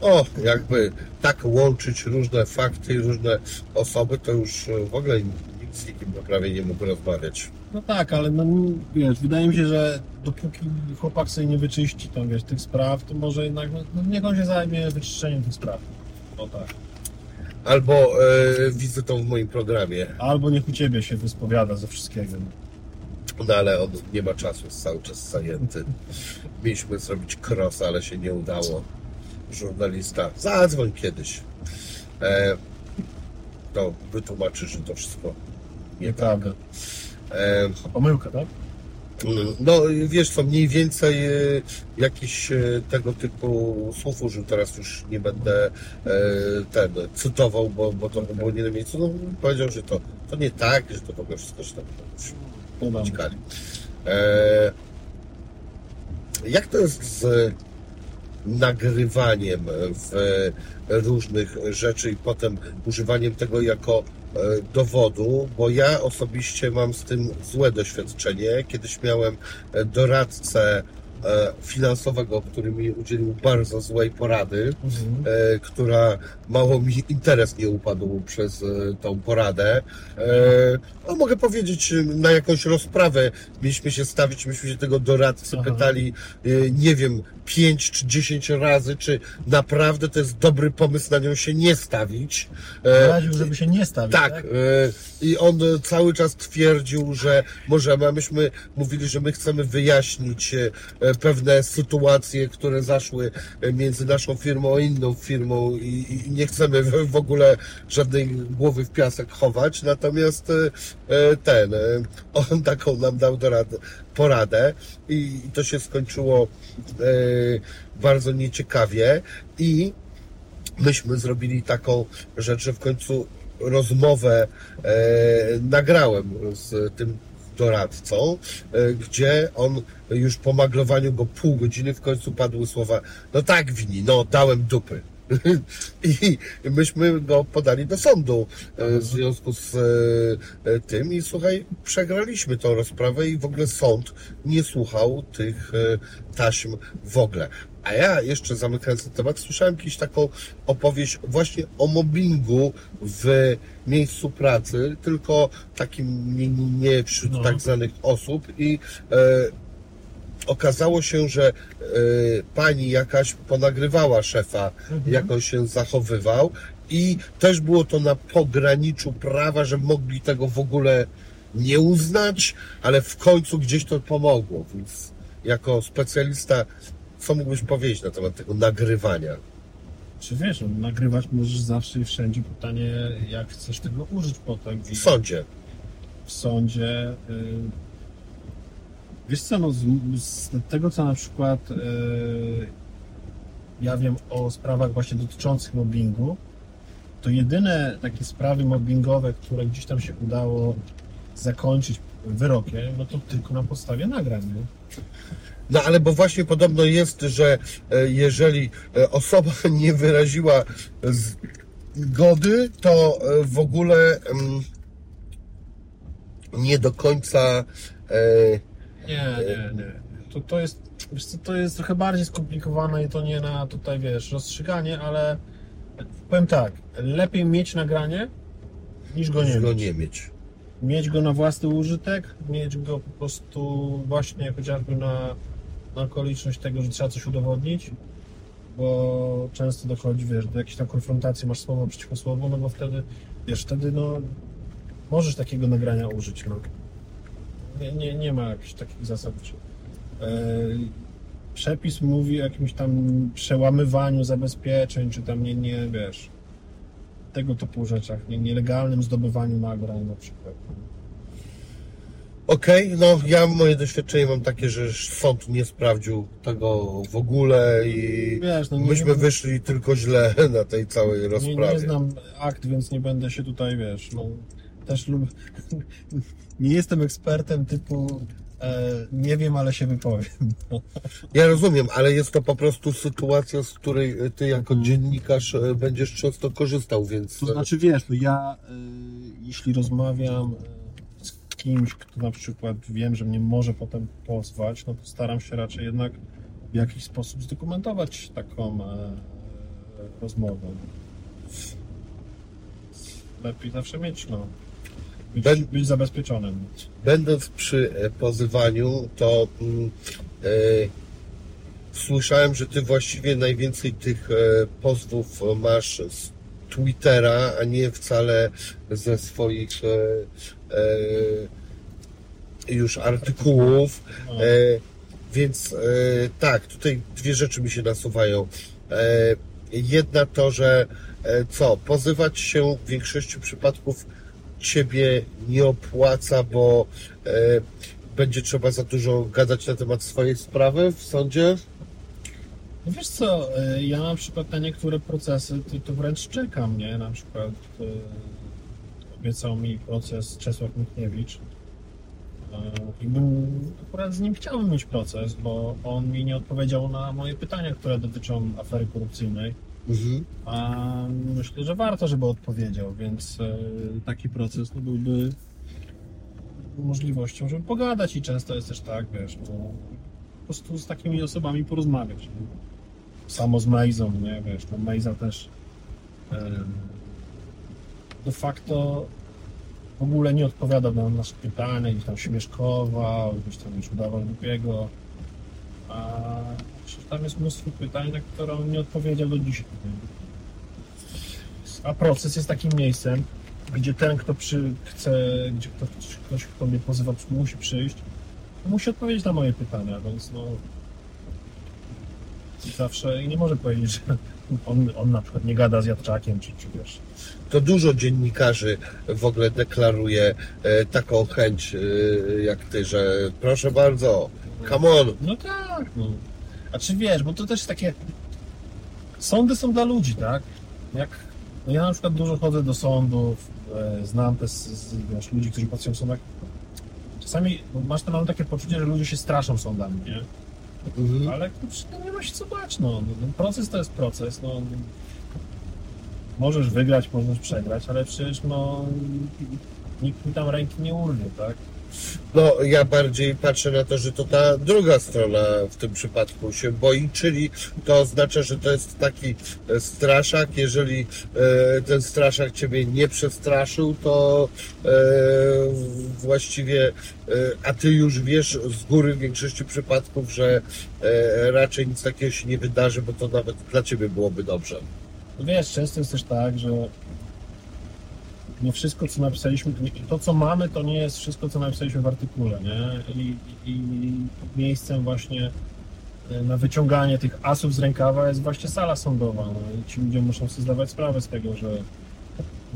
O, jakby tak łączyć różne fakty i różne osoby, to już w ogóle nikt z nikim prawie nie mógł rozmawiać. No tak, ale no, wiesz, wydaje mi się, że dopóki chłopak sobie nie wyczyści tam, wiesz, tych spraw, to może jednak, no, no, niech on się zajmie wyczyszczeniem tych spraw. No tak. Albo e, wizytą w moim programie. Albo niech u ciebie się wyspowiada ze wszystkiego. No ale on nie ma czasu, jest cały czas zajęty. <laughs> Mieliśmy zrobić cross, ale się nie udało. Żurnalista, zadzwoń kiedyś. E, to wytłumaczy, że to wszystko nie tak. E, Pomyłka, tak? no wiesz co, mniej więcej e, jakiś e, tego typu słów użył, teraz już nie będę ten cytował, bo, bo to by było nie na miejscu. No, powiedział, że to, to nie tak, że to w ogóle wszystko się tam uciekali. E, jak to jest z nagrywaniem w różnych rzeczy i potem używaniem tego jako dowodu, bo ja osobiście mam z tym złe doświadczenie. Kiedyś miałem e, doradcę e, finansowego, który mi udzielił bardzo złej porady, Mhm. e, która mało mi interes nie upadł przez e, tą poradę. E, no mogę powiedzieć, na jakąś rozprawę mieliśmy się stawić, myśmy się tego doradcy Aha. pytali, e, nie wiem, 5 czy 10 razy, czy naprawdę to jest dobry pomysł na nią się nie stawić. Radził, żeby się nie stawić, tak, tak? i on cały czas twierdził, że możemy, a myśmy mówili, że my chcemy wyjaśnić pewne sytuacje, które zaszły między naszą firmą a inną firmą i, i nie chcemy w, ogóle żadnej głowy w piasek chować, natomiast e, e, ten, e, on taką nam dał dorad, poradę i, to się skończyło bardzo nieciekawie i myśmy zrobili taką rzecz, że w końcu rozmowę nagrałem z tym doradcą, gdzie on już po maglowaniu go pół godziny w końcu padły słowa, no tak wini, no dałem dupy. I myśmy go podali do sądu e, w związku z e, tym i słuchaj, przegraliśmy tą rozprawę i w ogóle sąd nie słuchał tych e, taśm w ogóle. A ja jeszcze zamykając ten temat, słyszałem kiedyś taką opowieść właśnie o mobbingu w miejscu pracy, tylko takim nie, nie, nie wśród No. tak znanych osób i e, okazało się, że e, pani jakaś ponagrywała szefa, jak on się zachowywał i też było to na pograniczu prawa, że mogli tego w ogóle nie uznać, ale w końcu gdzieś to pomogło, więc jako specjalista co mógłbyś powiedzieć na temat tego nagrywania? Czy wiesz, no, nagrywać możesz zawsze i wszędzie. Pytanie, jak chcesz tego użyć potem W sądzie. w sądzie. y, Wiesz co, no, z, z tego co na przykład y, ja wiem o sprawach właśnie dotyczących mobbingu, to jedyne takie sprawy mobbingowe, które gdzieś tam się udało zakończyć wyrokiem, no to tylko na podstawie nagrań. Nie? No ale bo właśnie podobno jest, że e, jeżeli e, osoba <laughs> nie wyraziła zgody, to e, w ogóle mm, nie do końca e, Nie, nie, nie. To, to jest, wiesz co, to jest trochę bardziej skomplikowane i to nie na tutaj, wiesz, rozstrzyganie, ale powiem tak, lepiej mieć nagranie niż go nie go mieć. nie mieć. Mieć go na własny użytek, mieć go po prostu właśnie chociażby na, na okoliczność tego, że trzeba coś udowodnić, bo często dochodzi, wiesz, do jakiejś tam konfrontacji, masz słowo przeciwko słowu, no bo wtedy, wiesz, wtedy no możesz takiego nagrania użyć, no. Nie, nie, nie ma jakichś takich zasad. E, Przepis mówi o jakimś tam przełamywaniu zabezpieczeń, czy tam nie, nie wiesz, tego typu rzeczach, nie, nielegalnym zdobywaniu nagrań na przykład. Okej, no ja moje doświadczenie mam takie, że sąd nie sprawdził tego w ogóle i Wiesz, no nie, myśmy nie, wyszli tylko źle <laughs> na tej całej nie, rozprawie. nie znam akt, więc nie będę się tutaj, wiesz, no też lub... <laughs> nie jestem ekspertem typu e, nie wiem, ale się wypowiem. <laughs> Ja rozumiem, ale jest to po prostu sytuacja, z której ty jako Mhm. dziennikarz e, będziesz często korzystał, więc To znaczy, wiesz, no ja jeśli rozmawiam z kimś, kto na przykład wiem, że mnie może potem pozwać, no to staram się raczej jednak w jakiś sposób zdokumentować taką e, rozmowę. Lepiej zawsze mieć, no. Ben- być zabezpieczonym. będąc przy e, pozywaniu, to mm, e, słyszałem, że ty właściwie najwięcej tych e, pozwów masz z Twittera, a nie wcale ze swoich e, e, już artykułów. No, więc e, tak, tutaj dwie rzeczy mi się nasuwają. E, jedna to, że e, co, pozywać się w większości przypadków ciebie nie opłaca, bo e, będzie trzeba za dużo gadać na temat swojej sprawy w sądzie. No wiesz co, y, ja na przykład na niektóre procesy to, to wręcz czekam, nie? Na przykład y, obiecał mi proces Czesław Michniewicz y, i bym akurat z nim chciałbym mieć proces, bo on mi nie odpowiedział na moje pytania, które dotyczą afery korupcyjnej, Mhm. a myślę, że warto, żeby odpowiedział, więc y, taki proces no, byłby możliwością, żeby pogadać i często jest też tak, wiesz, no, prostu z takimi osobami porozmawiać. Samo z Mejzą, nie wiesz, no Mejza też de facto w ogóle nie odpowiada na nasze pytania, gdzieś tam śmieszkował, gdzieś tam już udawał głupiego. A tam jest mnóstwo pytań, na które on nie odpowiedział do dzisiaj. A proces jest takim miejscem, gdzie ten, kto przy, chce, gdzie ktoś, ktoś, kto mnie pozywa, musi przyjść, musi odpowiedzieć na moje pytania, więc no zawsze i nie może powiedzieć, że on, on na przykład nie gada z Jadczakiem, czy, czy wiesz. To dużo dziennikarzy w ogóle deklaruje e, taką chęć e, jak ty, że proszę bardzo, come on. No tak, no. A czy wiesz, bo to też takie. Sądy są dla ludzi, tak? Jak. No ja na przykład dużo chodzę do sądów, e, znam też z, z, wiesz, ludzi, którzy pracują w sądach. Czasami masz to mam takie poczucie, że ludzie się straszą sądami, nie? Mhm. Ale kurczę, no nie ma się co bać, no. No, Proces to jest proces, no. Możesz wygrać, możesz przegrać, ale przecież no nikt mi tam ręki nie urwie, tak? No, ja bardziej patrzę na to, że to ta druga strona w tym przypadku się boi, czyli to oznacza, że to jest taki e, straszak. Jeżeli e, ten straszak ciebie nie przestraszył, to e, właściwie, a ty już wiesz z góry w większości przypadków, że raczej nic takiego się nie wydarzy, bo to nawet dla ciebie byłoby dobrze. Wiesz, często jest też tak, że nie wszystko, co napisaliśmy, nie- to co mamy, to nie jest wszystko, co napisaliśmy w artykule, nie? I, i miejscem właśnie e, na wyciąganie tych asów z rękawa jest właśnie sala sądowa. No. I ci ludzie muszą sobie zdawać sprawę z tego, że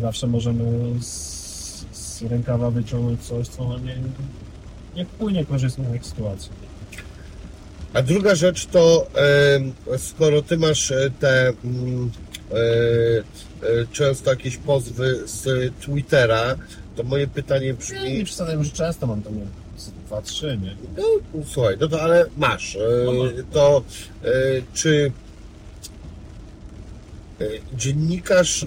zawsze możemy z, z rękawa wyciągnąć coś, co no nie, nie wpłynie korzystnie na ich sytuację. A druga rzecz to, skoro ty masz e, te mm, e, często jakieś pozwy z Twittera, to moje pytanie Nie, brzmi, nie przesadzam, że często mam z dwa, trzy, nie? no słuchaj, no to ale masz, e, No mam. to e, czy e, dziennikarz e,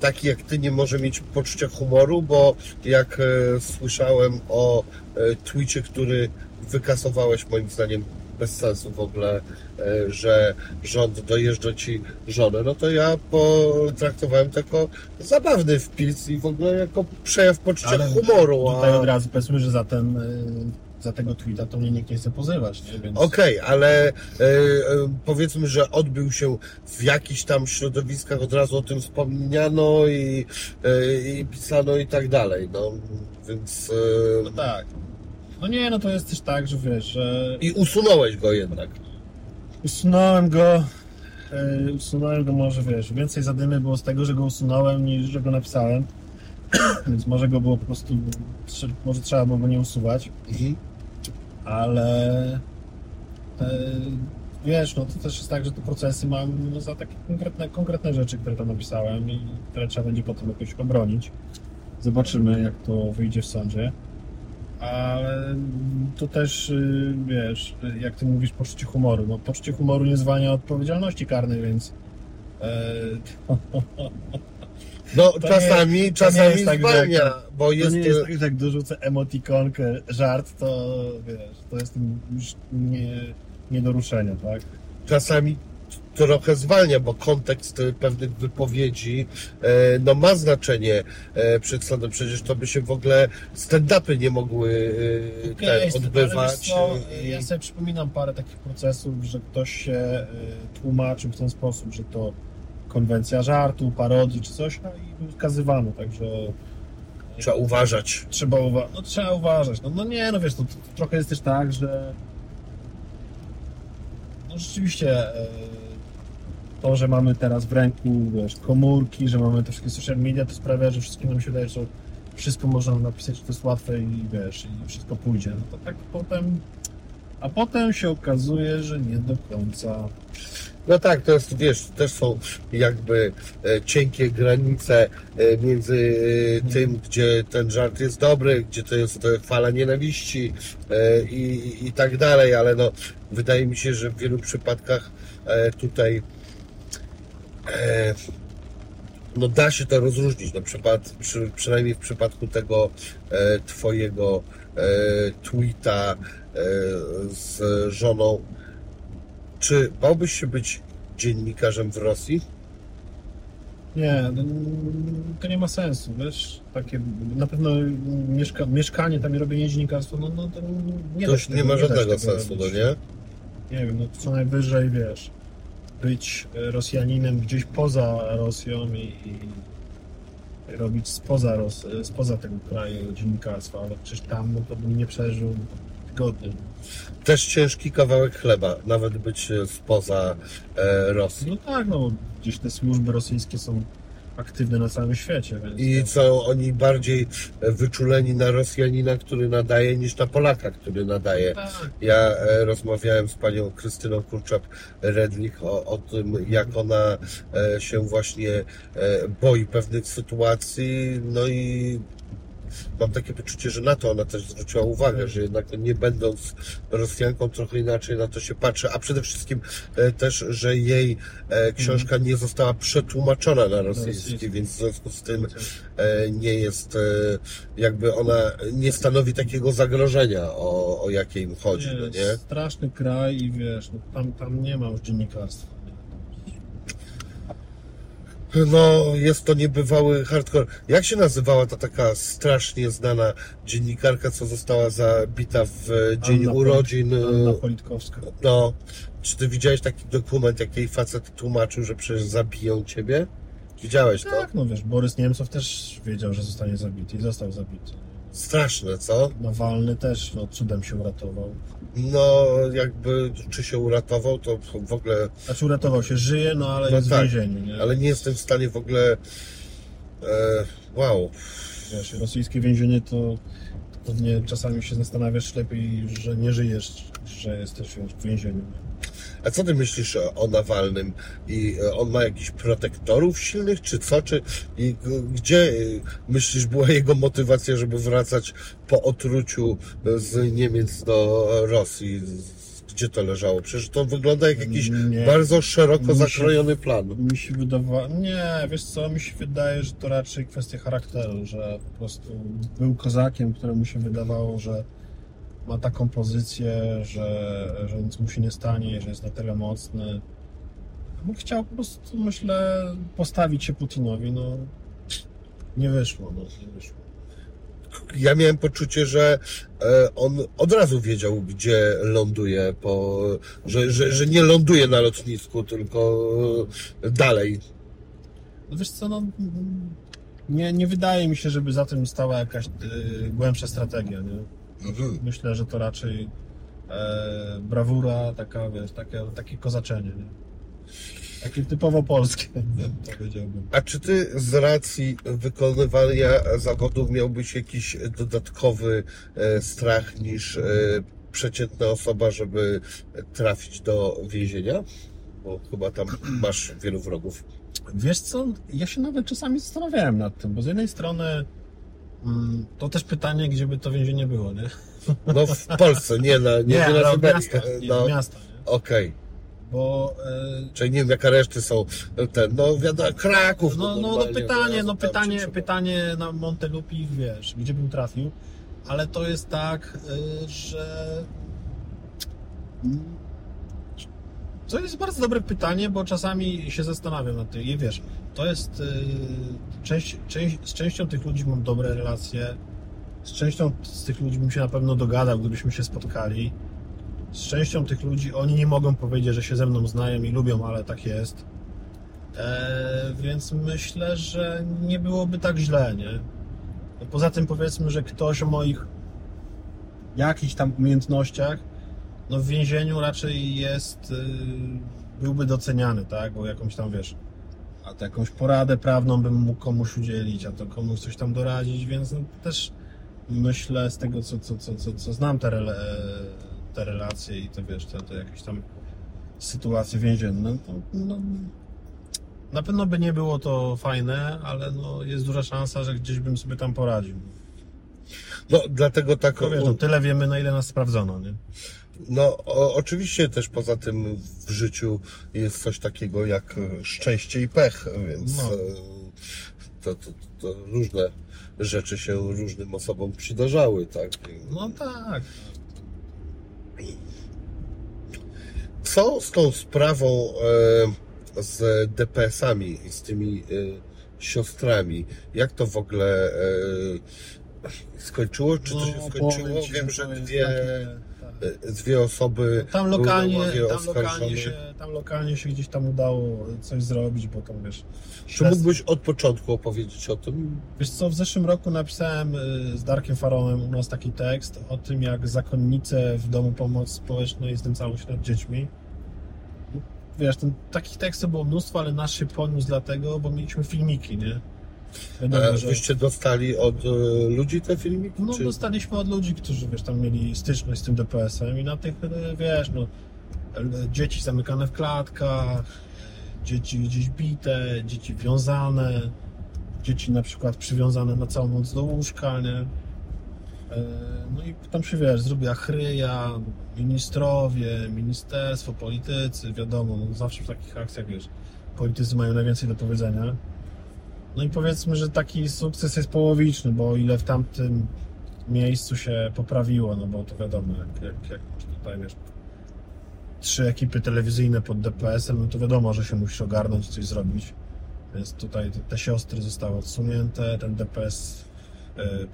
taki jak ty nie może mieć poczucia humoru, bo jak e, słyszałem o e, tweetie, który wykasowałeś moim zdaniem bez sensu w ogóle, e, że rząd dojeżdża ci żonę, no to ja potraktowałem to jako zabawny wpis i w ogóle jako przejaw poczucia Ale humoru. a- Tutaj od razu powiedzmy, że za ten, y, za tego tweeta to mnie nikt nie chce pozywać? Więc Okej, ale e, e, powiedzmy, że odbył się w jakichś tam środowiskach, od razu o tym wspomniano i, e, i pisano i tak dalej, no więc e, no tak. No nie, no to jest też tak, że wiesz, że i usunąłeś go jednak. usunąłem go, y, usunąłem go może, wiesz, więcej zadymy było z tego, że go usunąłem, niż że go napisałem. <clears throat> Więc może go było po prostu, może trzeba było go nie usuwać, ale e, wiesz, no to też jest tak, że te procesy mam no, za takie konkretne, konkretne rzeczy, które tam napisałem i które trzeba będzie potem jakoś obronić. Zobaczymy, jak to wyjdzie w sądzie. Ale to też, y, wiesz, jak ty mówisz, poczucie humoru. No, poczucie humoru nie zwalnia odpowiedzialności karnej, więc e, <laughs> No To czasami, nie- to czasami jest tak, zwalnia, bo to jest, nie jest e, tak, że jak dorzucę emotikonkę, żart, to wiesz, to jest już nie, nie do ruszenia, tak? czasami trochę zwalnia, bo kontekst pewnych wypowiedzi e, no ma znaczenie e, przed sądem. Przecież to by się w ogóle stand-upy nie mogły e, ten, jest- odbywać. co, i- Ja sobie przypominam parę takich procesów, że ktoś się tłumaczył w ten sposób, że to konwencja żartu, parodii czy coś, no i był skazywany, także Trzeba uważać. trzeba, uwa- no, trzeba uważać. No, no nie, no wiesz, to, to trochę jest też tak, że no rzeczywiście to, że mamy teraz w ręku wiesz, komórki, że mamy te wszystkie social media, to sprawia, że wszystkim nam się wydaje, że wszystko można napisać, to jest łatwe i wiesz, i wszystko pójdzie. No to tak potem, a potem się okazuje, że nie do końca. No tak, to jest, wiesz, też są jakby e, cienkie granice e, między e, tym, gdzie ten żart jest dobry, gdzie to jest fala nienawiści i, i tak dalej, ale no, wydaje mi się, że w wielu przypadkach tutaj no da się to rozróżnić. No, przypad, przy, przynajmniej w przypadku tego e, twojego e, tweeta e, z żoną. Czy bałbyś się być dziennikarzem w Rosji? Nie, no, to nie ma sensu, wiesz, takie, na pewno mieszka, mieszkanie tam i robienie dziennikarstwa, no, no to nie To nie ma żadnego sensu, no nie? Nie wiem, no co najwyżej, wiesz, być e, Rosjaninem gdzieś poza Rosją i, i robić spoza, Ros, spoza tego kraju dziennikarstwa, ale przecież tam no, to bym nie przeżył tygodnia. Też ciężki kawałek chleba, nawet być e, spoza e, Rosji. No tak, no gdzieś te służby rosyjskie są aktywne na całym świecie, więc... I są oni bardziej wyczuleni na Rosjanina, który nadaje, niż na Polaka, który nadaje. tak. Ja e, rozmawiałem z panią Krystyną Kurczap-Redlich o, o tym, jak ona e, się właśnie e, boi pewnych sytuacji, no i mam takie poczucie, że na to ona też zwróciła uwagę, że jednak nie będąc Rosjanką trochę inaczej na to się patrzy, a przede wszystkim e, też, że jej e, książka nie została przetłumaczona na rosyjski, więc w związku z tym e, nie jest, jakby ona nie stanowi takiego zagrożenia, o, o jakie im chodzi, no nie? Straszny kraj i wiesz, no, tam, tam nie ma już dziennikarstwa. No, jest to niebywały hardcore. Jak się nazywała ta taka strasznie znana dziennikarka, co została zabita w dzień Anna urodzin? Polit- Anna Politkowska. No, czy ty widziałeś taki dokument, jak jej facet tłumaczył, że przecież zabiją ciebie? Widziałeś to? Tak, no wiesz, Borys Niemcow też wiedział, że zostanie zabity i został zabity. Straszne, co? Nawalny też no, cudem się uratował. No, jakby, czy się uratował, to w ogóle, Znaczy uratował się, żyje, no ale No jest tak, w więzieniu, nie? ale nie jestem w stanie w ogóle, e, wow. Wiesz, rosyjskie więzienie to to pewnie czasami się zastanawiasz lepiej, że nie żyjesz, że jesteś w więzieniu. A co ty myślisz o- Nawalnym? I e, on ma jakichś protektorów silnych, czy co? Czy, i, g- gdzie e, myślisz była jego motywacja, żeby wracać po otruciu e, z Niemiec do Rosji? Gdzie to leżało? Przecież to wygląda jak jakiś Nie. bardzo szeroko zakrojony plan. Mi się wydawało, nie, wiesz co, mi się wydaje, że to raczej kwestia charakteru, że po prostu był kozakiem, któremu się wydawało, że ma taką pozycję, że, że nic mu się nie stanie, że jest na tyle mocny. Bo chciał po prostu, myślę, postawić się Putinowi, no nie wyszło, no nie wyszło. Ja miałem poczucie, że e, on od razu wiedział, gdzie ląduje, po, że, że, że nie ląduje na lotnisku, tylko e, dalej. No wiesz co, no nie, nie wydaje mi się, żeby za tym stała jakaś y, głębsza strategia, nie? Mhm. Myślę, że to raczej e, brawura, taka, wiesz, takie, takie kozaczenie, nie? Takie typowo polskie, <laughs> powiedziałbym. A czy ty z racji wykonywania zawodów miałbyś jakiś dodatkowy e, strach niż e, przeciętna osoba, żeby trafić do więzienia? Bo chyba tam masz wielu wrogów. Wiesz co, ja się nawet czasami zastanawiałem nad tym, bo z jednej strony to też pytanie, gdzie by to więzienie było, nie? No w Polsce, nie na, nie, nie, na miasta, nie, No, miasta, okej. Bo e, Czyli nie wiem, jaka reszty są ten, no wiadomo, Kraków. No, no, no normalnie, pytanie, no tam pytanie, pytanie na Montelupi, wiesz, gdzie bym trafił, ale to jest tak, y, że to jest bardzo dobre pytanie, bo czasami się zastanawiam nad tym i wiesz, to jest y, część, część, z częścią tych ludzi mam dobre relacje, z częścią z tych ludzi bym się na pewno dogadał, gdybyśmy się spotkali. Z częścią tych ludzi oni nie mogą powiedzieć, że się ze mną znają i lubią, ale tak jest. E, więc myślę, że nie byłoby tak źle, nie? No Poza tym powiedzmy, że ktoś o moich jakichś tam umiejętnościach, no w więzieniu raczej jest, y, byłby doceniany, tak? Bo jakąś tam, wiesz, a to jakąś poradę prawną bym mógł komuś udzielić, a to komuś coś tam doradzić, więc no, też myślę z tego, co, co, co, co, co znam te, rele, te relacje i te, wiesz, te, te jakieś tam sytuacje więzienne, to no, na pewno by nie było to fajne, ale no, jest duża szansa, że gdzieś bym sobie tam poradził. No dlatego tak. Tylko wiesz, no, tyle wiemy, na ile nas sprawdzono, nie? No, o, oczywiście też poza tym w życiu jest coś takiego jak e, szczęście i pech, więc No. e, to, to, to różne rzeczy się różnym osobom przydarzały, tak? No tak. Co z tą sprawą e, z DPS-ami i z tymi e, siostrami? Jak to w ogóle e, skończyło? Czy to się No, skończyło? powiem ci, Wiem, że dwie, dwie osoby Tam były lokalnie, tam lokalnie, się, tam lokalnie się gdzieś tam udało coś zrobić, bo tam wiesz. Czy mógłbyś od początku opowiedzieć o tym? Wiesz co, w zeszłym roku napisałem y, z Darkiem Faronem u nas taki tekst o tym, jak zakonnice w domu pomocy społecznej znęcały się nad dziećmi. Wiesz, ten, takich tekstów było mnóstwo, ale nasz się poniósł dlatego, bo mieliśmy filmiki, nie? E, że... Wyście dostali od e, ludzi te filmiki? No, czy... dostaliśmy od ludzi, którzy, wiesz, tam mieli styczność z tym DPS-em i na tych, e, wiesz, no, dzieci zamykane w klatkach, dzieci gdzieś bite, dzieci wiązane, dzieci na przykład przywiązane na całą noc do łóżka, nie? No i tam się, wiesz, zrobiła chryja, ministrowie, ministerstwo, politycy, wiadomo, no zawsze w takich akcjach, wiesz, politycy mają najwięcej do powiedzenia. No i powiedzmy, że taki sukces jest połowiczny, bo ile w tamtym miejscu się poprawiło, no bo to wiadomo, jak, jak, jak tutaj wiesz, trzy ekipy telewizyjne pod DPS-em, no to wiadomo, że się musisz ogarnąć coś zrobić. Więc tutaj te, siostry zostały odsunięte, ten DPS e,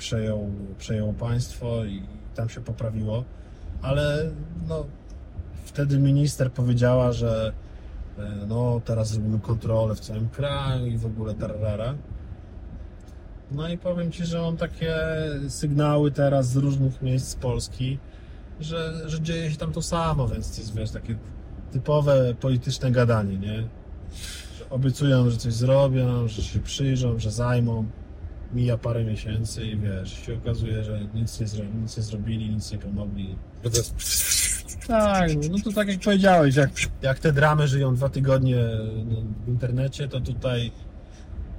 przejął, państwo i tam się poprawiło. Ale no, wtedy minister powiedziała, że no teraz zrobimy kontrolę w całym kraju i w ogóle tarara. No i powiem Ci, że mam takie sygnały teraz z różnych miejsc z Polski, że, że dzieje się tam to samo, więc to jest wiesz, takie typowe polityczne gadanie, nie? Że obiecują, że coś zrobią, że się przyjrzą, że zajmą. Mija parę miesięcy i wiesz, się okazuje, że nic nie, nic nie zrobili, nic nie pomogli. Tak, no to tak jak powiedziałeś, jak, jak te dramy żyją dwa tygodnie no, w internecie, to tutaj,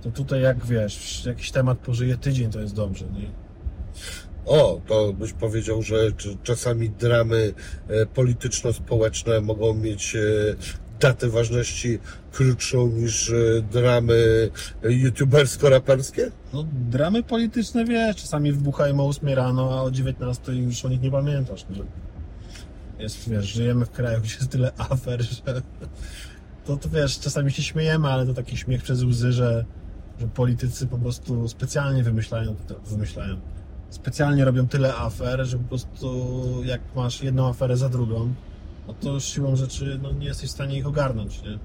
to tutaj jak wiesz, jakiś temat pożyje tydzień, to jest dobrze, nie? O, to byś powiedział, że czasami dramy e, polityczno-społeczne mogą mieć e, datę ważności krótszą niż e, dramy youtubersko-raperskie? No dramy polityczne, wiesz, czasami wybuchają o 8 rano, a o 19 już o nich nie pamiętasz, nie? Jest, wiesz, żyjemy w kraju, gdzie jest tyle afer, że to, to wiesz, czasami się śmiejemy, ale to taki śmiech przez łzy, że, że politycy po prostu specjalnie wymyślają, wymyślają, specjalnie robią tyle afer, że po prostu jak masz jedną aferę za drugą, no to już siłą rzeczy no, nie jesteś w stanie ich ogarnąć, nie?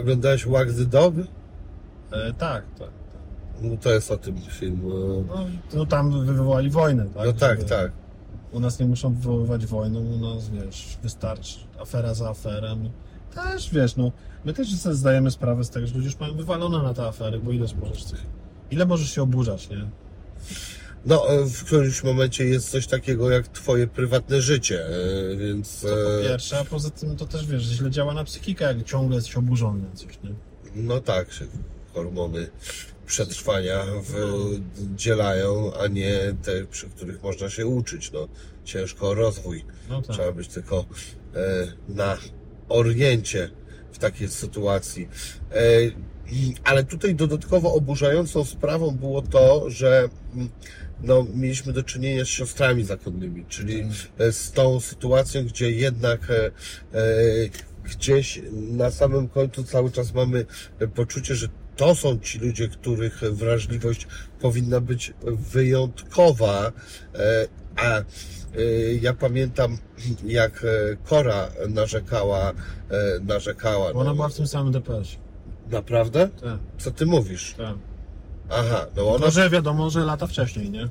Oglądałeś the Dog? E, tak, tak. No to jest o tym film. No, no tam wywołali wojnę, tak? No tak, Żeby- tak. U nas nie muszą wywoływać wojny, u nas, wiesz, wystarczy afera za aferą. Też, wiesz, no, my też sobie zdajemy sprawę z tego, że ludzie już mają wywalone na te afery, bo ile możesz tych, ile możesz się oburzać, nie? No, e, w którymś momencie jest coś takiego jak twoje prywatne życie, e, więc... To po e, pierwsze, a poza tym to też, wiesz, źle działa na psychikę, jak ciągle jesteś oburzony na coś, nie? No tak, hormony przetrwania wydzielają, a nie te, przy których można się uczyć. No, ciężko rozwój. No tak. Trzeba być tylko e, na oriencie w takiej sytuacji. E, i- ale tutaj dodatkowo oburzającą sprawą było to, że mm, no, mieliśmy do czynienia z siostrami zakonnymi, czyli e, z tą sytuacją, gdzie jednak e, e, gdzieś na samym końcu cały czas mamy poczucie, że to są ci ludzie, których wrażliwość powinna być wyjątkowa, e, a e, ja pamiętam, jak e, Kora narzekała, narzekała. Ona była w tym samym DPS. Naprawdę? Tak, Co ty mówisz? tak. Aha, no ona Tylko, że wiadomo, że lata wcześniej, nie?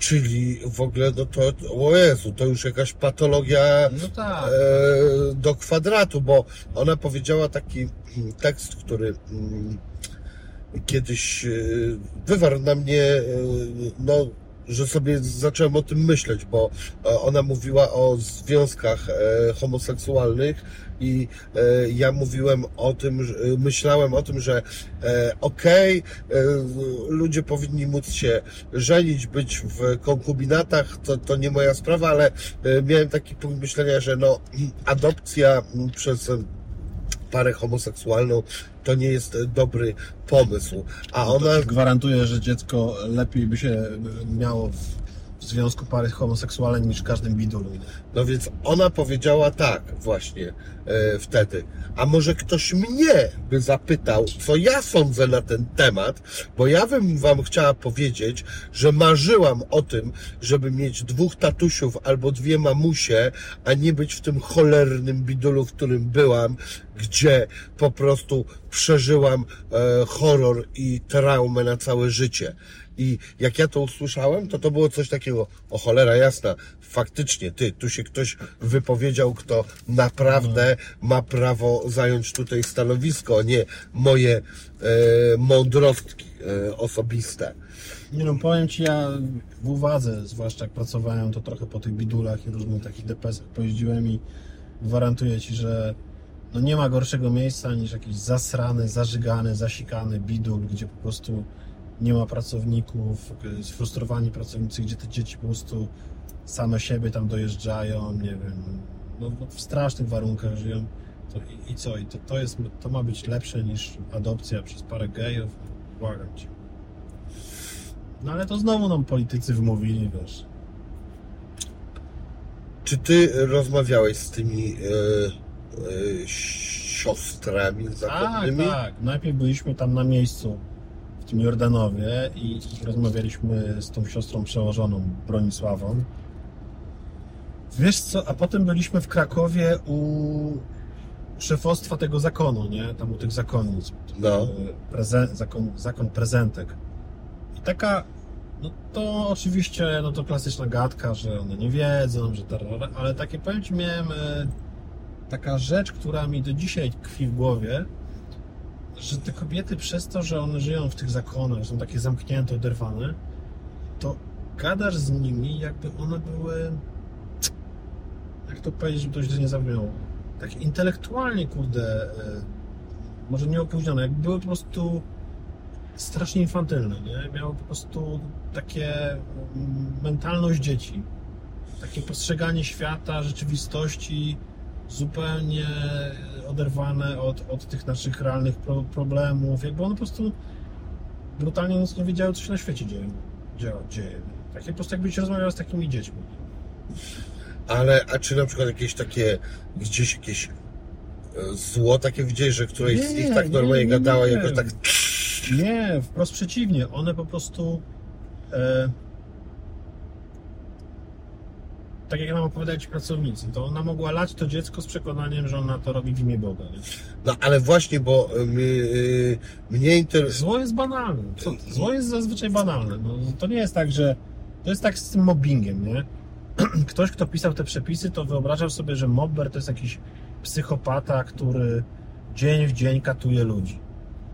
Czyli w ogóle, no to, o Jezu, to już jakaś patologia No tak. e, do kwadratu, bo ona powiedziała taki mm, tekst, który mm, kiedyś e, wywarł na mnie, e, no, że sobie zacząłem o tym myśleć, bo e, ona mówiła o związkach e, homoseksualnych i e, ja mówiłem o tym, że- myślałem o tym, że e, okej, e, ludzie powinni móc się żenić, być w konkubinatach, to, to nie moja sprawa, ale e, miałem taki punkt myślenia, że no, adopcja przez parę homoseksualną, to nie jest e, dobry pomysł. A ona, Gwarantuję, że dziecko lepiej by się miało w związku pary homoseksualnej niż w każdym bidulu. no więc ona powiedziała tak właśnie e, wtedy. A może ktoś mnie by zapytał, co ja sądzę na ten temat, bo ja bym wam chciała powiedzieć, że marzyłam o tym, żeby mieć dwóch tatusiów albo dwie mamusie, a nie być w tym cholernym bidulu, w którym byłam, gdzie po prostu przeżyłam e, horror i traumę na całe życie. I jak ja to usłyszałem, to to było coś takiego, o cholera jasna, faktycznie, ty, tu się ktoś wypowiedział, kto naprawdę ma prawo zająć tutaj stanowisko, a nie moje e, mądrostki e, osobiste. Nie no, powiem Ci, ja w uwadze, zwłaszcza jak pracowałem, to trochę po tych bidulach i różnych takich DPS-ach pojeździłem i gwarantuję Ci, że no nie ma gorszego miejsca niż jakiś zasrany, zażygany, zasikany bidul, gdzie po prostu nie ma pracowników, sfrustrowani pracownicy, gdzie te dzieci po prostu same siebie tam dojeżdżają, nie wiem, no, no w strasznych warunkach żyją. To, i, I co? I to, to, jest, to ma być lepsze niż adopcja przez parę gejów? Błagam Cię. No ale to znowu nam politycy wmówili, wiesz. Czy ty rozmawiałeś z tymi e, e, siostrami Tak, zakonnymi? tak. Najpierw byliśmy tam na miejscu tym Jordanowie i, i rozmawialiśmy z tą siostrą przełożoną Bronisławą. Wiesz co, a potem byliśmy w Krakowie u szefostwa tego zakonu, nie? Tam u tych zakonnic. No. Prezen, zakon, zakon prezentek. I taka, no to oczywiście, no to klasyczna gadka, że one nie wiedzą, że terror, ale takie powiem Ci, miałem e, taka rzecz, która mi do dzisiaj tkwi w głowie, że te kobiety przez to, że one żyją w tych zakonach, są takie zamknięte, oderwane, to gadasz z nimi, jakby one były, jak to powiedzieć, żeby to źle nie zabrzmiało, tak intelektualnie, kurde, e, może nie opóźnione, jakby były po prostu strasznie infantylne, nie? Miały po prostu takie mm, mentalność dzieci, takie postrzeganie świata, rzeczywistości zupełnie oderwane od, od tych naszych realnych pro, problemów, jakby one po prostu brutalnie nie wiedziały, co się na świecie dzieje. dzieje, dzieje. Takie po prostu jakbyś rozmawiał z takimi dziećmi. Ale, a czy na przykład jakieś takie, gdzieś jakieś e, zło takie widziałeś, że któreś z Nie, nich tak nie, normalnie nie, gadała, nie. jakoś tak Nie, wprost przeciwnie. One po prostu. E, tak jak nam opowiadali ci pracownicy, to ona mogła lać to dziecko z przekonaniem, że ona to robi w imię Boga. Nie? No ale właśnie, bo y, y, mnie interesuje. Zło jest banalne. Co, zło jest zazwyczaj banalne. No, to nie jest tak, że. To jest tak z tym mobbingiem, nie? <clears throat> Ktoś, kto pisał te przepisy, to wyobrażał sobie, że mobber to jest jakiś psychopata, który dzień w dzień katuje ludzi.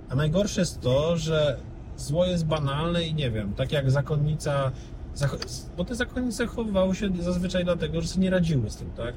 A najgorsze jest to, że zło jest banalne i nie wiem, tak jak zakonnica. Bo te zakonnice chowywały się zazwyczaj dlatego, że sobie nie radziły z tym, tak?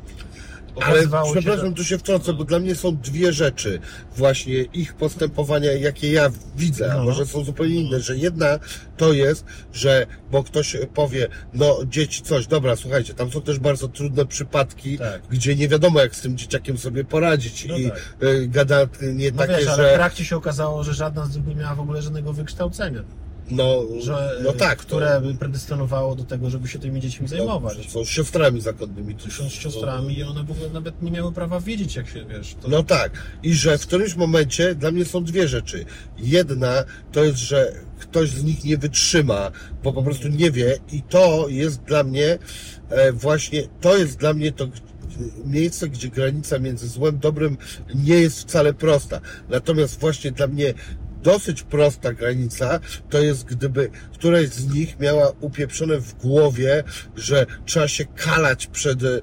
Ale Okazywało się, przepraszam, że- tu się wtrącę, bo dla mnie są dwie rzeczy. Właśnie ich postępowania, jakie ja widzę, a No. może są zupełnie inne. Że jedna to jest, że, bo ktoś powie, no dzieci coś, dobra, słuchajcie, tam są też bardzo trudne przypadki, Tak. gdzie nie wiadomo jak z tym dzieciakiem sobie poradzić No i tak. y, gada nie No takie, wiesz, ale w że trakcie się okazało, że żadna z nich nie miała w ogóle żadnego wykształcenia. No, że, no tak, które by predestynowało do tego, żeby się tymi dziećmi to, zajmować. że są siostrami zakonnymi. to Są z siostrami i one w ogóle nawet nie miały prawa wiedzieć, jak się, wiesz, to... No tak. I że w którymś momencie dla mnie są dwie rzeczy. Jedna to jest, że ktoś z nich nie wytrzyma, bo po prostu nie wie i to jest dla mnie e, właśnie, to jest dla mnie to miejsce, gdzie granica między złem, dobrym nie jest wcale prosta. Natomiast właśnie dla mnie dosyć prosta granica to jest, gdyby któraś z nich miała upieprzone w głowie, że trzeba się kalać przed, e, e,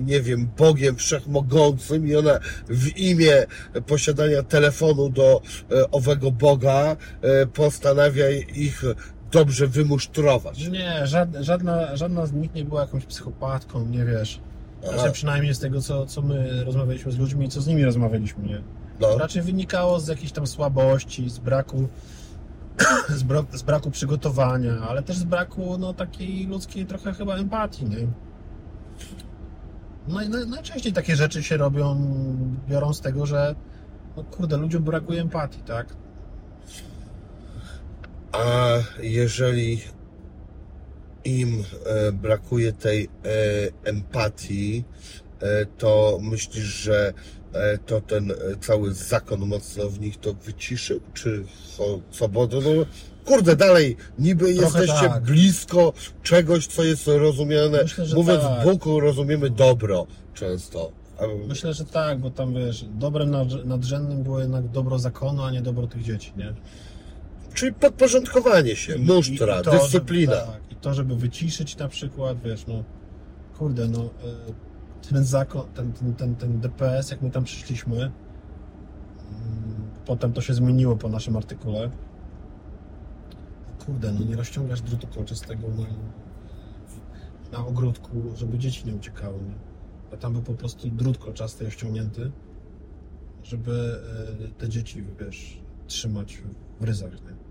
nie wiem, Bogiem Wszechmogącym i ona w imię posiadania telefonu do e, owego Boga e, postanawia ich dobrze wymusztrować. Nie, żadna, żadna, żadna z nich nie była jakąś psychopatką, nie wiesz. Znaczy przynajmniej z tego, co, co my rozmawialiśmy z ludźmi i co z nimi rozmawialiśmy, nie? No. Raczej wynikało z jakiejś tam słabości, z braku <coughs> z, z braku przygotowania, ale też z braku no, takiej ludzkiej trochę chyba empatii, nie? No i na- najczęściej takie rzeczy się robią, biorą z tego, że no kurde, ludziom brakuje empatii, tak? A jeżeli im e, brakuje tej e, empatii, e, to myślisz, że to ten e, cały zakon mocno w nich to wyciszył? Czy co, co bo to, no, kurde, dalej, niby Trochę jesteście tak. blisko czegoś, co jest rozumiane. Myślę, Mówiąc tak. Bóg, rozumiemy dobro często. Myślę, że tak, bo tam wiesz, dobrem nad- nadrzędnym było jednak dobro zakonu, a nie dobro tych dzieci, nie? Czyli podporządkowanie się, musztra, i- i to, dyscyplina. Żeby, tak, I to, żeby wyciszyć na przykład, wiesz, no kurde, no y, ten zakon, ten, ten, ten, ten DPS, jak my tam przyszliśmy, mm, potem to się zmieniło po naszym artykule. Kurde, no nie rozciągasz drutu kolczastego na, na ogródku, żeby dzieci nie uciekały, nie? A tam był po prostu drut kolczasty ściągnięty, żeby y, te dzieci, wiesz, trzymać w ryzach, nie?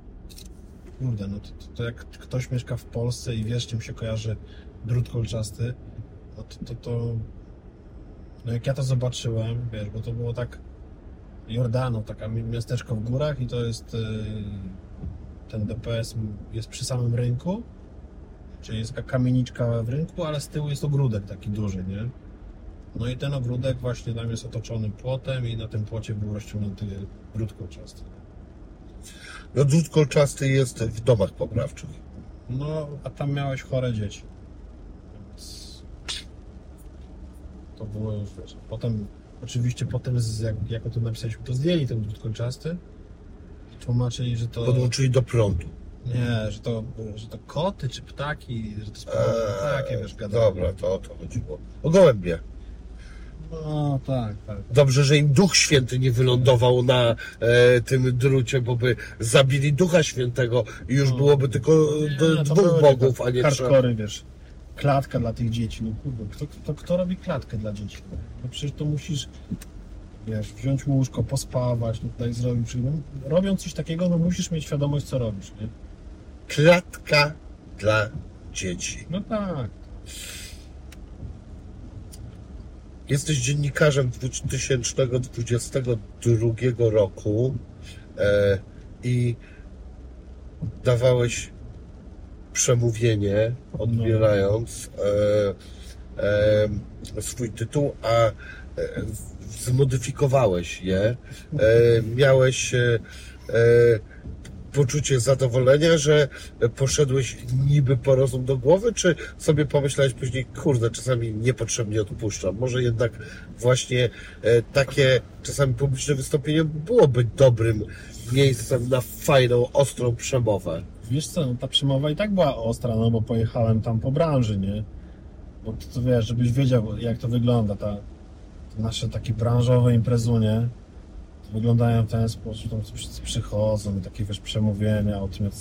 Kurde, no to, to, to jak ktoś mieszka w Polsce i wiesz, czym się kojarzy drut kolczasty, no to, to, to no jak ja to zobaczyłem, wiesz, bo to było tak Jordano, taka mi- miasteczko w górach i to jest yy, ten DPS jest przy samym rynku, czyli jest taka kamieniczka w rynku, ale z tyłu jest ogródek taki duży, nie? No i ten ogródek właśnie tam jest otoczony płotem i na tym płocie był rozciągnięty drut kolczasty. No drut kolczasty jest w domach poprawczych. No, a tam miałeś chore dzieci. Więc to było już, wiesz. Potem, oczywiście potem, z, jak, jak o tym napisaliśmy, to zdjęli ten drut kolczasty i tłumaczyli, że to... Podłączyli do prądu. Nie, że to, że to koty czy ptaki, że to jest Eee, takie, wiesz, gadają. Dobra, to o to chodziło. O gołębie. No, tak, tak. Dobrze, że im Duch Święty nie wylądował na e, tym drucie, bo by zabili Ducha Świętego i już No. byłoby tylko Nie, dwóch bogów, a nie trzech. wiesz. Klatka dla tych dzieci, no kurde, kto, kto, kto robi klatkę dla dzieci? No przecież to musisz, wiesz, wziąć łóżko, pospawać, tutaj zrobić, no, robiąc coś takiego, no musisz mieć świadomość, co robisz, nie? Klatka dla dzieci. No tak. Jesteś dziennikarzem 2022 roku e, i dawałeś przemówienie, odbierając e, e, swój tytuł, a e, zmodyfikowałeś je. E, miałeś e, e, poczucie zadowolenia, że poszedłeś niby po rozum do głowy, czy sobie pomyślałeś później, kurde, czasami niepotrzebnie odpuszczam. Może jednak właśnie takie czasami publiczne wystąpienie byłoby dobrym miejscem na fajną, ostrą przemowę. Wiesz co, no ta przemowa i tak była ostra, no bo pojechałem tam po branży, nie? Bo to, to wiesz, żebyś wiedział, jak to wygląda, ta, te nasze takie branżowe imprezunie, wyglądają w ten sposób, tam wszyscy przychodzą i takie, wiesz, przemówienia o tym, jak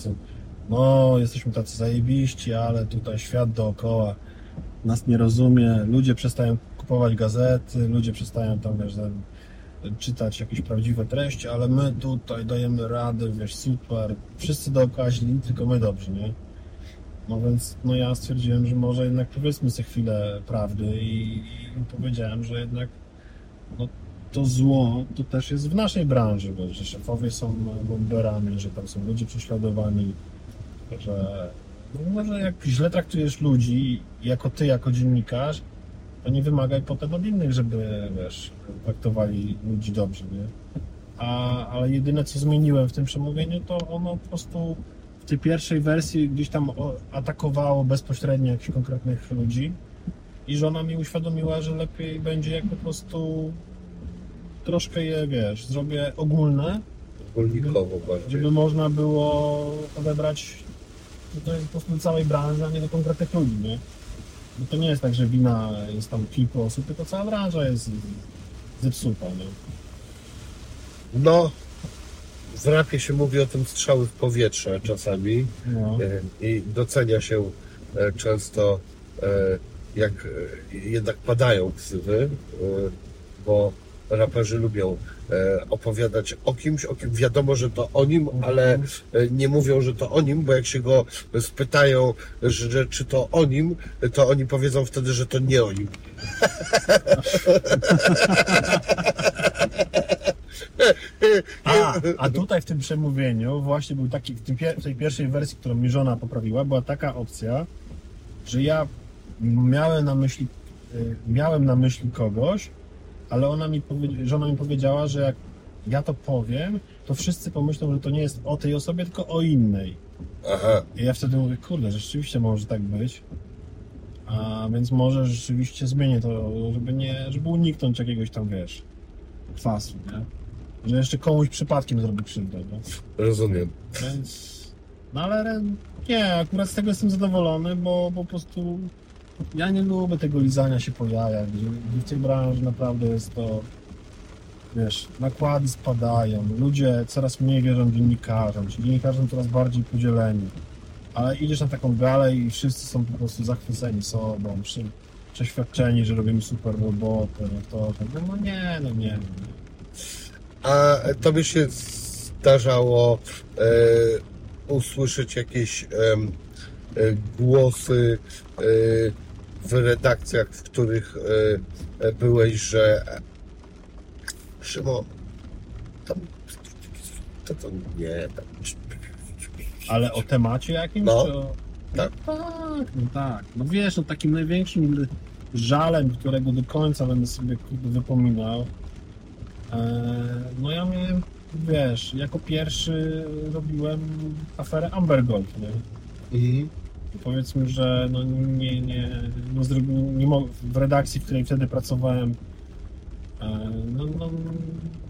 no, jesteśmy tacy zajebiści, ale tutaj świat dookoła nas nie rozumie, ludzie przestają kupować gazety, ludzie przestają tam, wiesz, czytać jakieś prawdziwe treści, ale my tutaj dajemy radę, wiesz, super, wszyscy dookoła źli, tylko my dobrzy, nie? No więc, no ja stwierdziłem, że może jednak powiedzmy sobie chwilę prawdy i, i powiedziałem, że jednak no, to zło to też jest w naszej branży, bo, że szefowie są bomberami, że tam są ludzie prześladowani, że no może jak źle traktujesz ludzi, jako ty, jako dziennikarz, to nie wymagaj potem od innych, żeby, wiesz, traktowali ludzi dobrze, nie? A, ale jedyne, co zmieniłem w tym przemówieniu, to ono po prostu w tej pierwszej wersji gdzieś tam atakowało bezpośrednio jakichś konkretnych ludzi i żona mi uświadomiła, że lepiej będzie jak po prostu troszkę je, wiesz, zrobię ogólne, Ogólnikowo bardziej. żeby można było odebrać to jest po prostu do całej branży, a nie do konkretnych ludzi, nie? Bo to nie jest tak, że wina jest tam kilku osób, tylko cała branża jest zepsuta, nie? No, w rapie się mówi o tym strzały w powietrze czasami. No. E, i docenia się e, często e, jak jednak padają ksywy, bo raperzy lubią e, opowiadać o kimś, o kim wiadomo, że to o nim, ale e, nie mówią, że to o nim, bo jak się go spytają, że, czy to o nim, to oni powiedzą wtedy, że to nie o nim. <laughs> A, a tutaj w tym przemówieniu właśnie był taki, w, tym, w tej pierwszej wersji, którą mi żona poprawiła, była taka opcja, że ja miałem na myśli, y, miałem na myśli kogoś, ale ona mi żona mi powiedziała, że jak ja to powiem, to wszyscy pomyślą, że to nie jest o tej osobie, tylko o innej. Aha, I ja wtedy mówię, kurde, rzeczywiście może tak być. A więc może rzeczywiście zmienię to, żeby nie, żeby uniknąć jakiegoś tam, wiesz, kwasu, nie? Że jeszcze komuś przypadkiem zrobię krzywdę, no. rozumiem. Więc, no ale nie, akurat z tego jestem zadowolony, bo po prostu ja nie lubię tego lizania się po jajach, w tej branży naprawdę jest to, wiesz, nakłady spadają, ludzie coraz mniej wierzą dziennikarzom, ci dziennikarze są coraz bardziej podzieleni, ale idziesz na taką galę i wszyscy są po prostu zachwyceni sobą, przy, przeświadczeni, że robimy super robotę, no to, no, no nie, no nie, no nie. A tobie się zdarzało e, usłyszeć jakieś e, głosy e, w redakcjach, w których e, e, byłeś, że Szymon, tam, to, to nie, tam, Ale o temacie jakimś? No, o... tak. No tak, no tak. No wiesz, no takim największym żalem, którego do końca będę sobie wypominał, e, no ja miałem, wiesz, jako pierwszy robiłem aferę Amber Gold, nie? Mhm. Powiedzmy, że no nie, nie, nie, zrobi, nie w redakcji, w której wtedy pracowałem, e, no, no,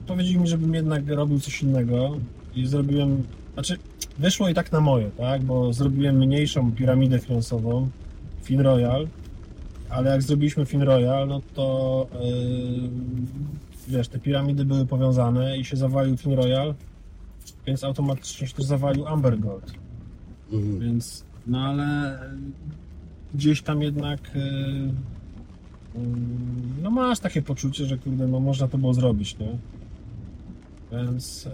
powiedzieli mi, żebym jednak robił coś innego i zrobiłem, znaczy wyszło i tak na moje, tak, bo zrobiłem mniejszą piramidę finansową, FinRoyal, ale jak zrobiliśmy FinRoyal, no to yy, wiesz, te piramidy były powiązane i się zawalił FinRoyal, więc automatycznie się też zawalił Amber Gold. Mhm. Więc, no ale gdzieś tam jednak y, y, no masz takie poczucie, że kurde, no można to było zrobić, nie? Więc y,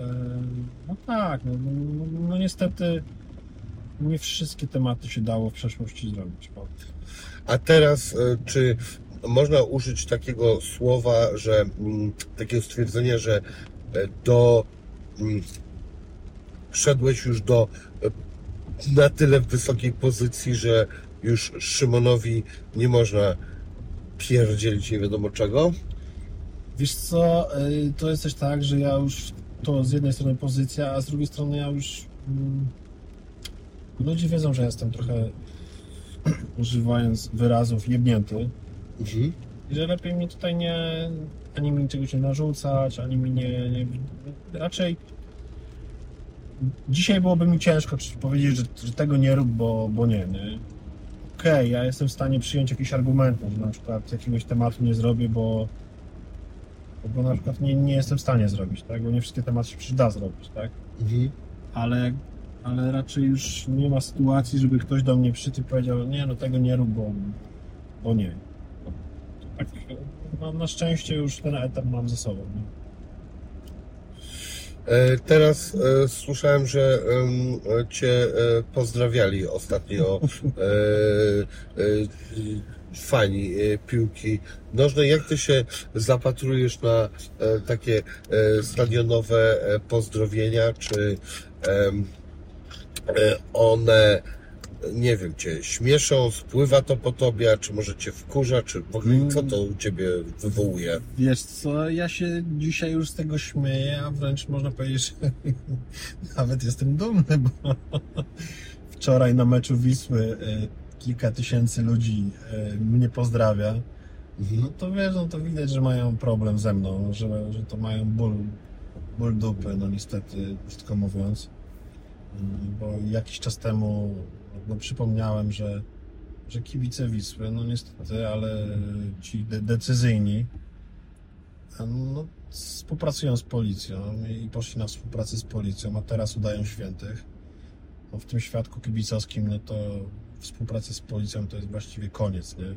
no tak, no, no, no niestety nie wszystkie tematy się dało w przeszłości zrobić. A teraz, e, czy można użyć takiego słowa, że mm, takiego stwierdzenia, że e, do mm, szedłeś już do e, na tyle wysokiej pozycji, że już Szymonowi nie można pierdzielić nie wiadomo czego? Wiesz co, y, to jest też tak, że ja już to z jednej strony pozycja, a z drugiej strony ja już mm, ludzie wiedzą, że jestem trochę <clears throat> używając wyrazów jebnięty Mhm. i że lepiej mi tutaj nie ani mi czegoś nie narzucać, ani mi nie, nie raczej dzisiaj byłoby mi ciężko powiedzieć, że, że tego nie rób, bo, bo nie, nie? Okej, ja jestem w stanie przyjąć jakieś argumenty, że na przykład jakiegoś tematu nie zrobię, bo bo na przykład nie, nie jestem w stanie zrobić, tak? Bo nie wszystkie tematy się przyda zrobić, tak? Mhm. Ale, ale raczej już nie ma sytuacji, żeby ktoś do mnie przytył i powiedział, nie, no tego nie rób, bo, bo nie. Tak, no, na szczęście już ten etap mam ze sobą. Nie? E, Teraz e, słyszałem, że cię e, pozdrawiali ostatnio fani piłki nożnej. Jak ty się zapatrujesz na takie stadionowe pozdrowienia? Czy one, nie wiem, cię śmieszą, spływa to po tobie, a czy może cię wkurza, czy w ogóle co to u ciebie wywołuje? Wiesz co, ja się dzisiaj już z tego śmieję, a wręcz można powiedzieć, że <laughs> nawet jestem dumny, bo <laughs> wczoraj na meczu Wisły y, kilka tysięcy ludzi y, mnie pozdrawia. Mhm. No to wiesz, no to widać, że mają problem ze mną, że, że to mają ból, ból dupy, no niestety, krótko mówiąc. Mm, Bo jakiś czas temu no, przypomniałem, że, że kibice Wisły, no niestety, ale ci de- decyzyjni no, współpracują z policją i poszli na współpracę z policją, a teraz udają świętych. No, w tym świadku kibicowskim, no to współpraca z policją to jest właściwie koniec, nie?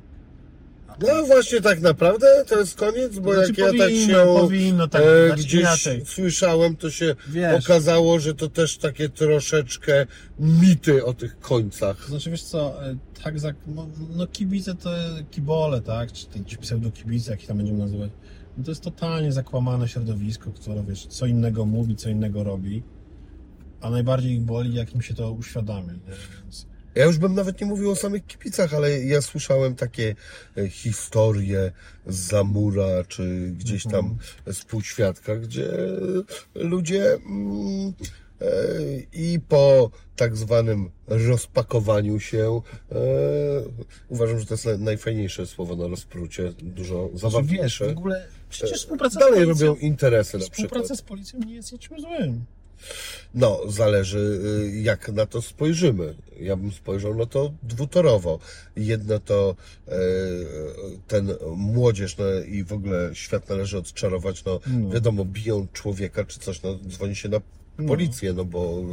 No właśnie tak naprawdę to jest koniec, bo Znaczy jak ja tak powinno, się powinno, tak, e, znaczy gdzieś inaczej. słyszałem, to się Wiesz. okazało, że to też takie troszeczkę mity o tych końcach. Znaczy wiesz co, e, tak za, no, no kibice to kibole, tak? Czy te pseudokibice, jak ich tam będziemy nazywać. No to jest totalnie zakłamane środowisko, które wiesz, co innego mówi, co innego robi. A najbardziej ich boli, jak im się to uświadamia. Nie? Więc Ja już bym nawet nie mówił o samych kibicach, ale ja słyszałem takie e, historie z Zamura, czy gdzieś tam z półświadka, gdzie ludzie mm, e, i po tak zwanym rozpakowaniu się, e, uważam, że to jest naj- najfajniejsze słowo na rozprucie, dużo Znaczy, wiesz, zabawniejsze. w ogóle przecież współpraca Dalej z policją, robią interesy na przykład. współpraca z policją nie jest niczym złym. No, zależy y, jak na to spojrzymy. Ja bym spojrzał na to dwutorowo. Jedno to e, ten młodzież no, i w ogóle świat należy odczarować. No, No. wiadomo, biją człowieka czy coś, no, dzwoni się na policję, no bo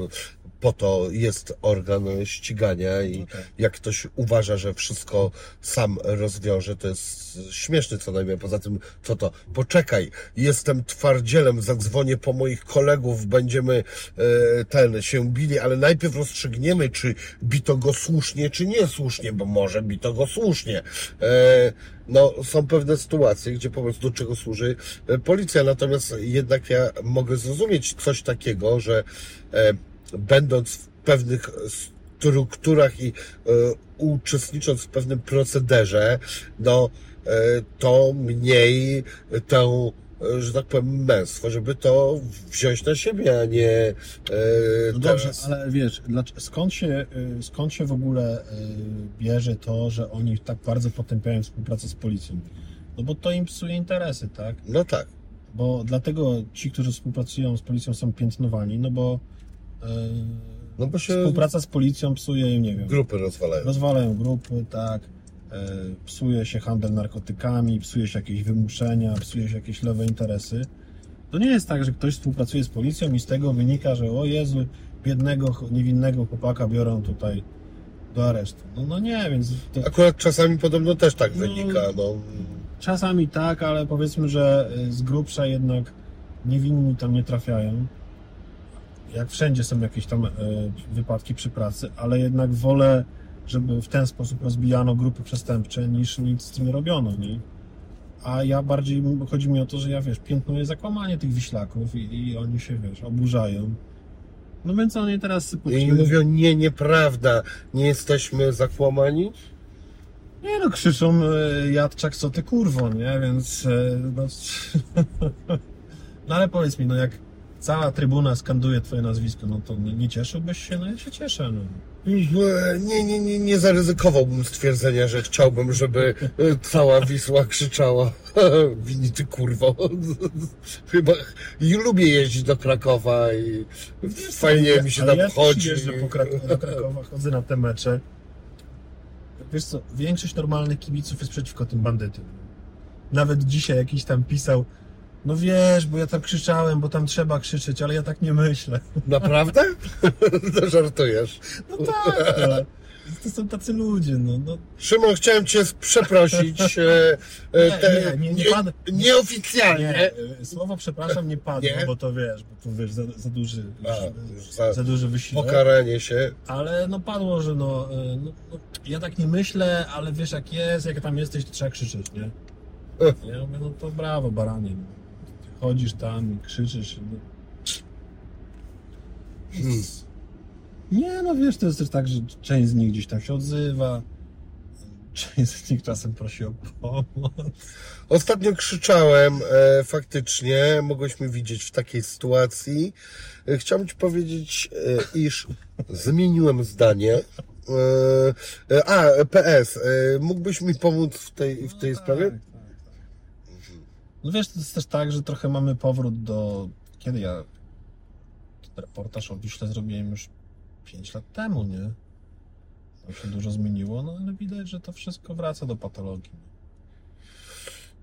po to jest organ ścigania i No tak. jak ktoś uważa, że wszystko sam rozwiąże, to jest śmieszny co najmniej. Poza tym, co to? Poczekaj, jestem twardzielem, zadzwonię po moich kolegów, będziemy e, ten się bili, ale najpierw rozstrzygniemy, czy bito go słusznie, czy niesłusznie, bo może bito go słusznie. E, no, są pewne sytuacje, gdzie po prostu do czego służy e, policja, natomiast jednak ja mogę zrozumieć coś takiego, że e, będąc w pewnych strukturach i e, uczestnicząc w pewnym procederze, no e, to mniej tę, e, że tak powiem, męstwo, żeby to wziąć na siebie, a nie e, No dobrze, ale wiesz, skąd, się, skąd się w ogóle bierze to, że oni tak bardzo potępiają współpracę z policją? No bo to im psuje interesy, tak? No tak. Bo dlatego ci, którzy współpracują z policją są piętnowani, no bo No bo się współpraca z policją psuje im, nie wiem, grupy rozwalają. rozwalają grupy, tak, y, psuje się handel narkotykami, psuje się jakieś wymuszenia, psuje się jakieś lewe interesy. To nie jest tak, że ktoś współpracuje z policją i z tego wynika, że o Jezu, biednego, niewinnego chłopaka biorą tutaj do aresztu. No, no nie, więc to Akurat czasami podobno też tak No. wynika, no. czasami tak, ale powiedzmy, że y, z grubsza jednak niewinni tam nie trafiają. Jak wszędzie są jakieś tam y, wypadki przy pracy, ale jednak wolę, żeby w ten sposób rozbijano grupy przestępcze, niż nic z tym nie robiono, nie? A ja bardziej, chodzi mi o to, że ja, wiesz, piętnuję zakłamanie tych wiślaków i, i oni się, wiesz, oburzają. No więc oni teraz sypią I mówią, nie, nieprawda, nie jesteśmy zakłamani. Nie no, krzyczą y, Jadczak, co ty kurwo, nie? Więc y, no, <laughs> no ale powiedz mi, no jak cała trybuna skanduje twoje nazwisko, no to nie, nie cieszyłbyś się? No ja się cieszę, no. Nie, nie, nie, nie zaryzykowałbym stwierdzenia, że chciałbym, żeby e, cała Wisła krzyczała <laughs> Wini ty kurwo. <laughs> Chyba i lubię jeździć do Krakowa i fajnie mi się tam ja chodzi. jeżdżę po Krak- do Krakowa, chodzę na te mecze. Wiesz co, większość normalnych kibiców jest przeciwko tym bandytom. Nawet dzisiaj jakiś tam pisał, no wiesz, bo ja tam krzyczałem, bo tam trzeba krzyczeć, ale ja tak nie myślę. Naprawdę? <laughs> to żartujesz. No tak, ale to są tacy ludzie, no. no Szymon, chciałem cię przeprosić. E, e, Nie, te, nie, nie, nie nieoficjalnie. Nie, słowo przepraszam nie padło, bo to wiesz, bo tu wiesz, za, za duży, A, za- za duży wysiłek. Pokaranie się. Ale no padło, że no, y, no, no, ja tak nie myślę, ale wiesz jak jest, jak tam jesteś, to trzeba krzyczeć, nie? Ja mówię, no to brawo, baranie. No. Chodzisz tam i krzyczysz. No. Hmm. Nie, no wiesz, to jest też tak, że część z nich gdzieś tam się odzywa, część z nich czasem prosi o pomoc. Ostatnio krzyczałem, e, faktycznie, mogłeś mnie widzieć w takiej sytuacji. E, chciałbym Ci powiedzieć, e, iż zmieniłem zdanie. E, e, a, PS, mógłbyś mi pomóc w tej, w tej tak, sprawie? Tak. No wiesz, to jest też tak, że trochę mamy powrót do... Kiedy ja ten reportaż o Wiśle zrobiłem już 5 lat temu, nie? To się dużo zmieniło, no ale widać, że to wszystko wraca do patologii.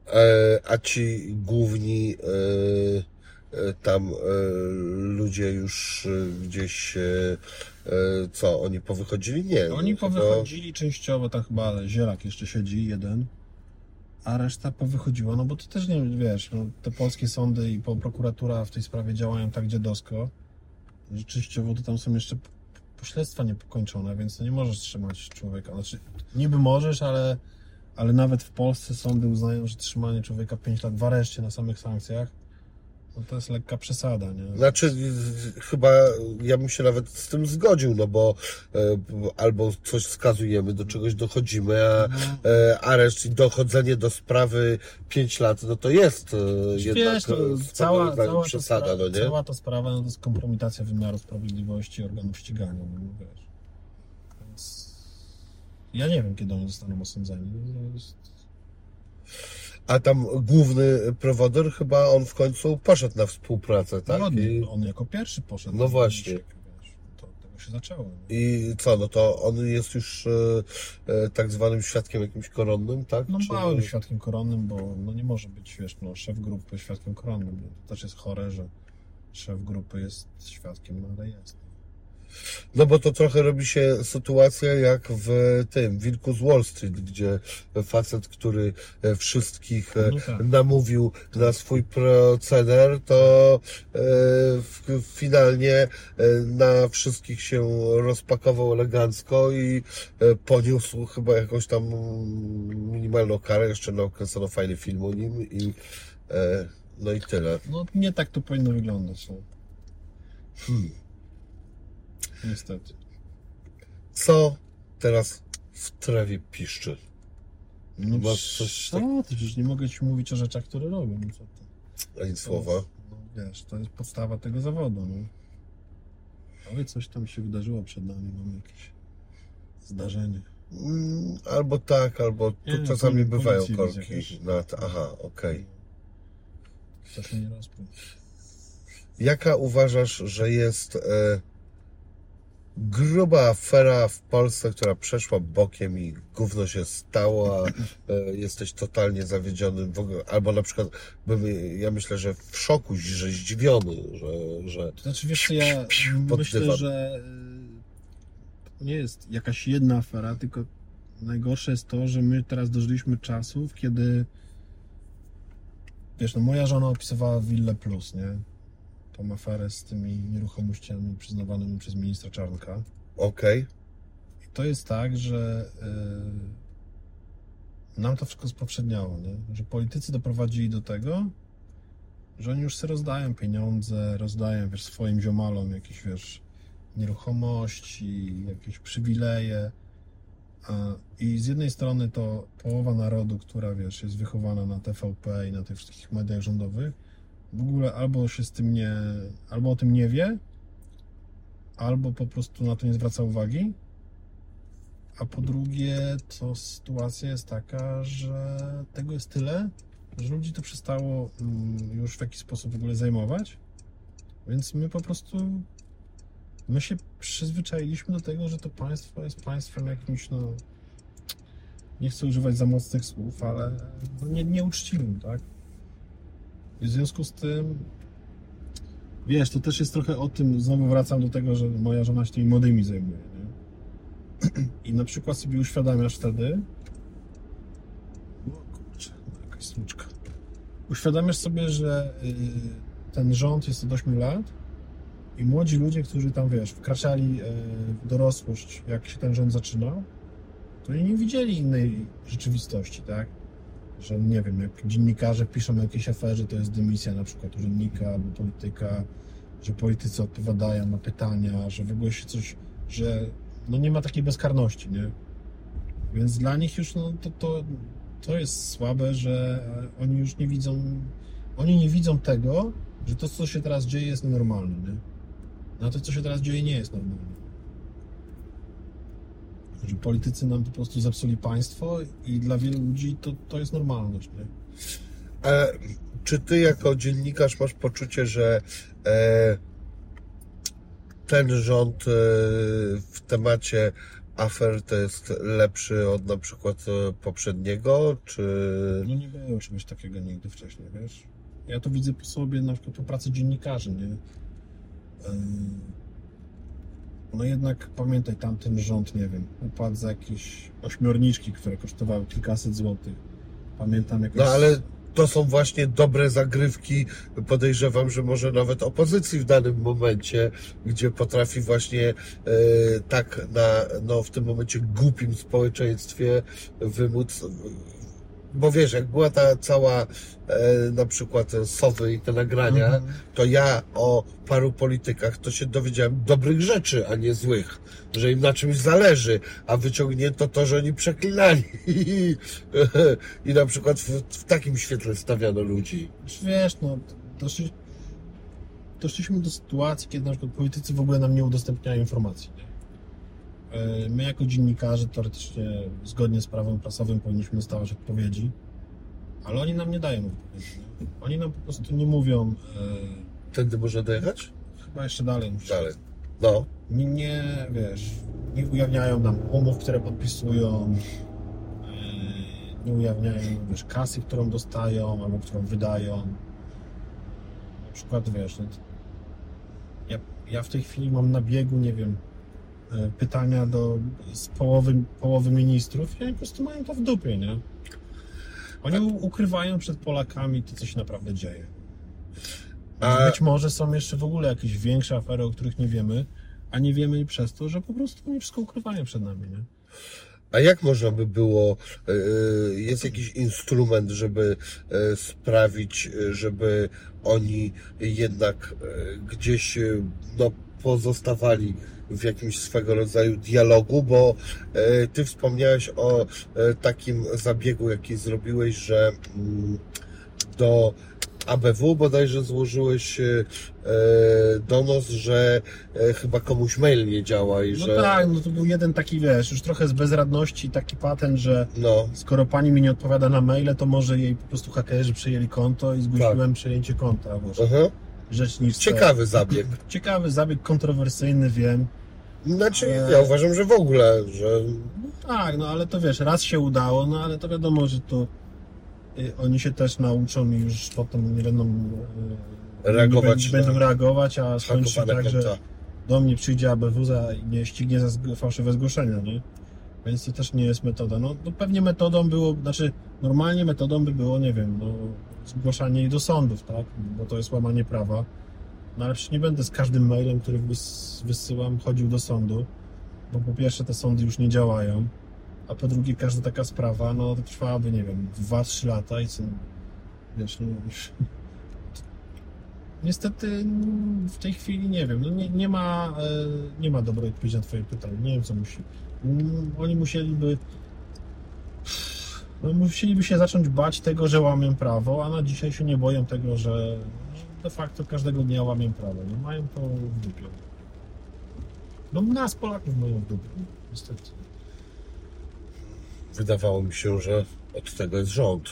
E, a ci główni e, e, tam e, ludzie już e, gdzieś, e, co, oni powychodzili? Nie. Oni powychodzili częściowo, tam chyba Zielak jeszcze siedzi, jeden. A reszta powychodziła, no bo to też nie, wiesz, no, te polskie sądy i prokuratura w tej sprawie działają tak dziadosko, że częściowo to tam są jeszcze pośledztwa niepokończone, więc nie możesz trzymać człowieka. Znaczy, niby możesz, ale, ale nawet w Polsce sądy uznają, że trzymanie człowieka 5 lat w areszcie na samych sankcjach, no to jest lekka przesada, nie? Znaczy, chyba ja bym się nawet z tym zgodził, no bo e, albo coś wskazujemy, do czegoś dochodzimy, a Mhm. e, areszt i dochodzenie do sprawy 5 lat, no to jest e, jednak Wiesz, to cała, rodzaju cała, przesada, no nie? cała ta sprawa no to jest kompromitacja wymiaru sprawiedliwości i organów ścigania, no wiesz. Więc ja nie wiem, kiedy oni zostaną osądzeni. No, to jest... A tam główny prowodor chyba on w końcu poszedł na współpracę, tak? No, I, on jako pierwszy poszedł. No właśnie. Wiesz, to tego się zaczęło. Nie? I co, no to on jest już e, e, tak zwanym świadkiem jakimś koronnym, tak? No Czy- małym świadkiem koronnym, bo no nie może być, wiesz, no, szef grupy świadkiem koronnym. To też jest chore, że szef grupy jest świadkiem, no ale jest. No bo to trochę robi się sytuacja jak w tym Wilku z Wall Street, gdzie facet, który e, wszystkich e, No tak. namówił na swój proceder, to e, finalnie na wszystkich się rozpakował elegancko i poniósł chyba jakąś tam minimalną karę, jeszcze nakręcono fajny film o nim i no i tyle. No nie tak to powinno wyglądać. No. Hmm. Niestety. Co teraz w trawie piszczy? No Masz coś co? To przecież nie mogę ci mówić o rzeczach, które robię. No, co ty? Ani słowa. No, wiesz, to jest podstawa tego zawodu. No. Ale coś tam się wydarzyło przed nami, mamy jakieś zdarzenie. Mm, Albo tak, albo tu Nie, czasami poli- bywają korki. aha, okej. To się nie rozpływ. Jaka uważasz, że jest e, gruba afera w Polsce, która przeszła bokiem i gówno się stało, a e, jesteś totalnie zawiedziony w ogóle, albo na przykład bym, ja myślę, że w szoku, że zdziwiony, że, że To znaczy, wiesz co, ja myślę, że y, to nie jest jakaś jedna afera, tylko najgorsze jest to, że my teraz dożyliśmy czasów, kiedy wiesz, no moja żona opisywała Willę Plus, nie? Tą aferę z tymi nieruchomościami przyznawanymi przez ministra Czarnka. okej, I to jest tak, że y, nam to wszystko spowszedniało, nie? Że politycy doprowadzili do tego, że oni już sobie rozdają pieniądze, rozdają, wiesz, swoim ziomalom jakieś, wiesz, nieruchomości, jakieś przywileje. A, I z jednej strony to połowa narodu, która, wiesz, jest wychowana na TVP i na tych wszystkich mediach rządowych, w ogóle albo się z tym nie, albo o tym nie wie, albo po prostu na to nie zwraca uwagi. A po drugie, to sytuacja jest taka, że tego jest tyle, że ludzi to przestało mm, już w jakiś sposób w ogóle zajmować. Więc my po prostu my się przyzwyczailiśmy do tego, że to państwo jest państwem jakimś, no nie chcę używać za mocnych słów, ale no, nie, nieuczciwym, tak? I w związku z tym wiesz, to też jest trochę o tym, znowu wracam do tego, że moja żona się tymi młodymi zajmuje, nie? <clears throat> I na przykład sobie uświadamiasz wtedy o kurczę, no jakaś słuczka. Uświadamiasz sobie, że y, ten rząd jest od 8 lat i młodzi ludzie, którzy tam, wiesz, wkraczali y, w dorosłość, jak się ten rząd zaczynał, to oni nie widzieli innej rzeczywistości, tak? Że nie wiem, jak dziennikarze piszą o jakiejś aferze, to jest dymisja na przykład urzędnika albo polityka, że politycy odpowiadają na pytania, że w ogóle się coś, że no nie ma takiej bezkarności, nie? Więc dla nich już no, to, to, to jest słabe, że oni już nie widzą, oni nie widzą tego, że to, co się teraz dzieje, jest nienormalne, nie? No to, co się teraz dzieje, nie jest normalne. Że politycy nam po prostu zepsuli państwo i dla wielu ludzi to, to jest normalność, nie? A czy ty jako dziennikarz masz poczucie, że e, ten rząd e, w temacie afer to jest lepszy od na przykład e, poprzedniego, czy... No nie było czegoś takiego nigdy wcześniej, wiesz? Ja to widzę po sobie, na przykład po pracy dziennikarzy, nie? Ym, No jednak pamiętaj, tamten rząd, nie wiem, upadł za jakieś ośmiorniczki, które kosztowały kilkaset złotych. Pamiętam jakieś... No ale to są właśnie dobre zagrywki. Podejrzewam, że może nawet opozycji w danym momencie, gdzie potrafi właśnie e, tak na, no, w tym momencie głupim społeczeństwie wymóc. Bo wiesz, jak była ta cała e, na przykład Sowy i te nagrania, Mhm. to ja o paru politykach to się dowiedziałem dobrych rzeczy, a nie złych. Że im na czymś zależy, a wyciągnięto to, że oni przeklinali. <laughs> I na przykład w, w takim świetle stawiano ludzi. Wiesz, no, doszli, doszliśmy do sytuacji, kiedy na przykład politycy w ogóle nam nie udostępniają informacji. E, My jako dziennikarze teoretycznie zgodnie z prawem prasowym powinniśmy dostawać odpowiedzi, ale oni nam nie dają odpowiedzi. Oni nam po prostu nie mówią, Tędy można dojechać? e, chyba jeszcze dalej musi. Dalej. No. Nie, nie, wiesz, nie ujawniają nam umów, które podpisują, e, nie ujawniają, wiesz, kasy, którą dostają albo którą wydają. Na przykład, wiesz, no, ja, ja w tej chwili mam na biegu, nie wiem, e, pytania do z połowy, połowy ministrów i oni po prostu mają to w dupie, nie? Oni u- ukrywają przed Polakami to, co się naprawdę dzieje. A- Być może są jeszcze w ogóle jakieś większe afery, o których nie wiemy, a nie wiemy i przez to, że po prostu oni wszystko ukrywają przed nami, nie? A jak można by było, e, jest jakiś instrument, żeby e, sprawić, e, żeby oni jednak e, gdzieś e, no, pozostawali w jakimś swego rodzaju dialogu, bo e, ty wspomniałeś o e, takim zabiegu, jaki zrobiłeś, że mm, do ABW bodajże złożyłeś e, donos, że chyba komuś mail nie działa i No że tak, no to był jeden taki, wiesz, już trochę z bezradności taki patent, że no, skoro pani mi nie odpowiada na maile, to może jej po prostu hakerzy przejęli konto i zgłosiłem przejęcie konta, bo aha. Rzecznictwo. ciekawy zabieg. <laughs> Ciekawy zabieg, kontrowersyjny, wiem. Znaczy, Ale- ja uważam, że w ogóle, że tak, no ale to wiesz, raz się udało, no ale to wiadomo, że to y, oni się też nauczą i już potem nie będą y, Reagować nie na będą reagować, a skończy się tak, że do mnie przyjdzie ABW za i nie ścignie za fałszywe zgłoszenia, nie? Więc to też nie jest metoda. No, no pewnie metodą było, znaczy normalnie metodą by było, nie wiem, no, zgłaszanie ich do sądów, tak? Bo to jest łamanie prawa. No ale przecież nie będę z każdym mailem, który wys- wysyłam, chodził do sądu, bo po pierwsze te sądy już nie działają, a po drugie każda taka sprawa, no to trwałaby, nie wiem, 2-3 lata i co, wiesz, no, już... <laughs> Niestety w tej chwili nie wiem, no nie, nie, ma, e, nie ma dobrej odpowiedzi na twoje pytanie, nie wiem co musi. Oni musieliby no, musieliby się zacząć bać tego, że łamią prawo, a na dzisiaj się nie boją tego, że że de facto każdego dnia łamią prawo. No, mają to w dupie. No nas Polaków mają w dupie, niestety. wydawało mi się, że od tego jest rząd.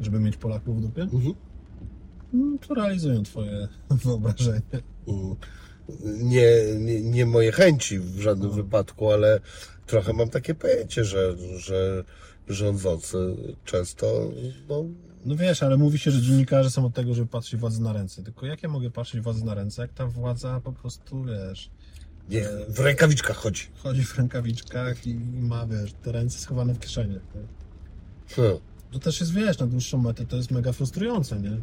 Żeby mieć Polaków w dupie, Mhm. no, to realizują twoje <laughs> wyobrażenie. Mm. Nie, nie, nie moje chęci w żadnym No. wypadku, ale trochę mam takie pojęcie, że, że rządzący często no, No wiesz, ale mówi się, że dziennikarze są od tego, żeby patrzeć władzy na ręce. Tylko jak ja mogę patrzeć władzy na ręce, jak ta władza po prostu, wiesz, niech w rękawiczkach chodzi. chodzi w rękawiczkach i, i ma, wiesz, te ręce schowane w kieszeniach. Nie? Hmm. To też jest, wiesz, na dłuższą metę to jest mega frustrujące, nie?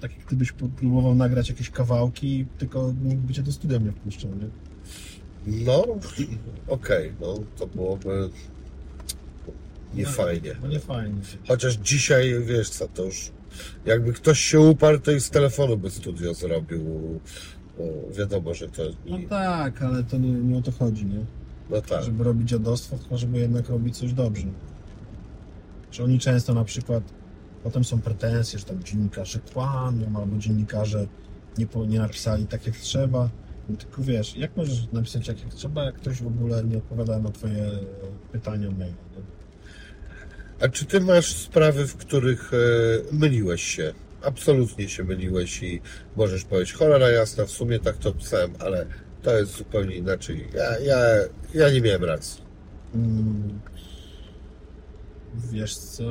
Tak jak gdybyś próbował nagrać jakieś kawałki, tylko nikt by cię do studia nie wpuszczał, nie? No, okej, no to byłoby nie fajnie. No nie fajnie. Chociaż dzisiaj, wiesz co, to już jakby ktoś się uparł, to i z telefonu by studio zrobił. No, wiadomo, że to No tak, ale to nie, nie o to chodzi, nie? no tak. Żeby robić dziadostwo, tylko żeby jednak robić coś dobrze. Że oni często na przykład, potem są pretensje, że tam dziennikarze kłamią, albo dziennikarze nie, po, nie napisali tak jak trzeba. No tylko wiesz, jak możesz napisać tak jak trzeba, jak ktoś w ogóle nie odpowiada na twoje pytania maila, nie? A czy ty masz sprawy, w których e, myliłeś się? Absolutnie się myliłeś i możesz powiedzieć, cholera jasna, w sumie tak to pisałem, ale to jest zupełnie inaczej. Ja, ja, ja nie miałem racji. Mm, Wiesz co?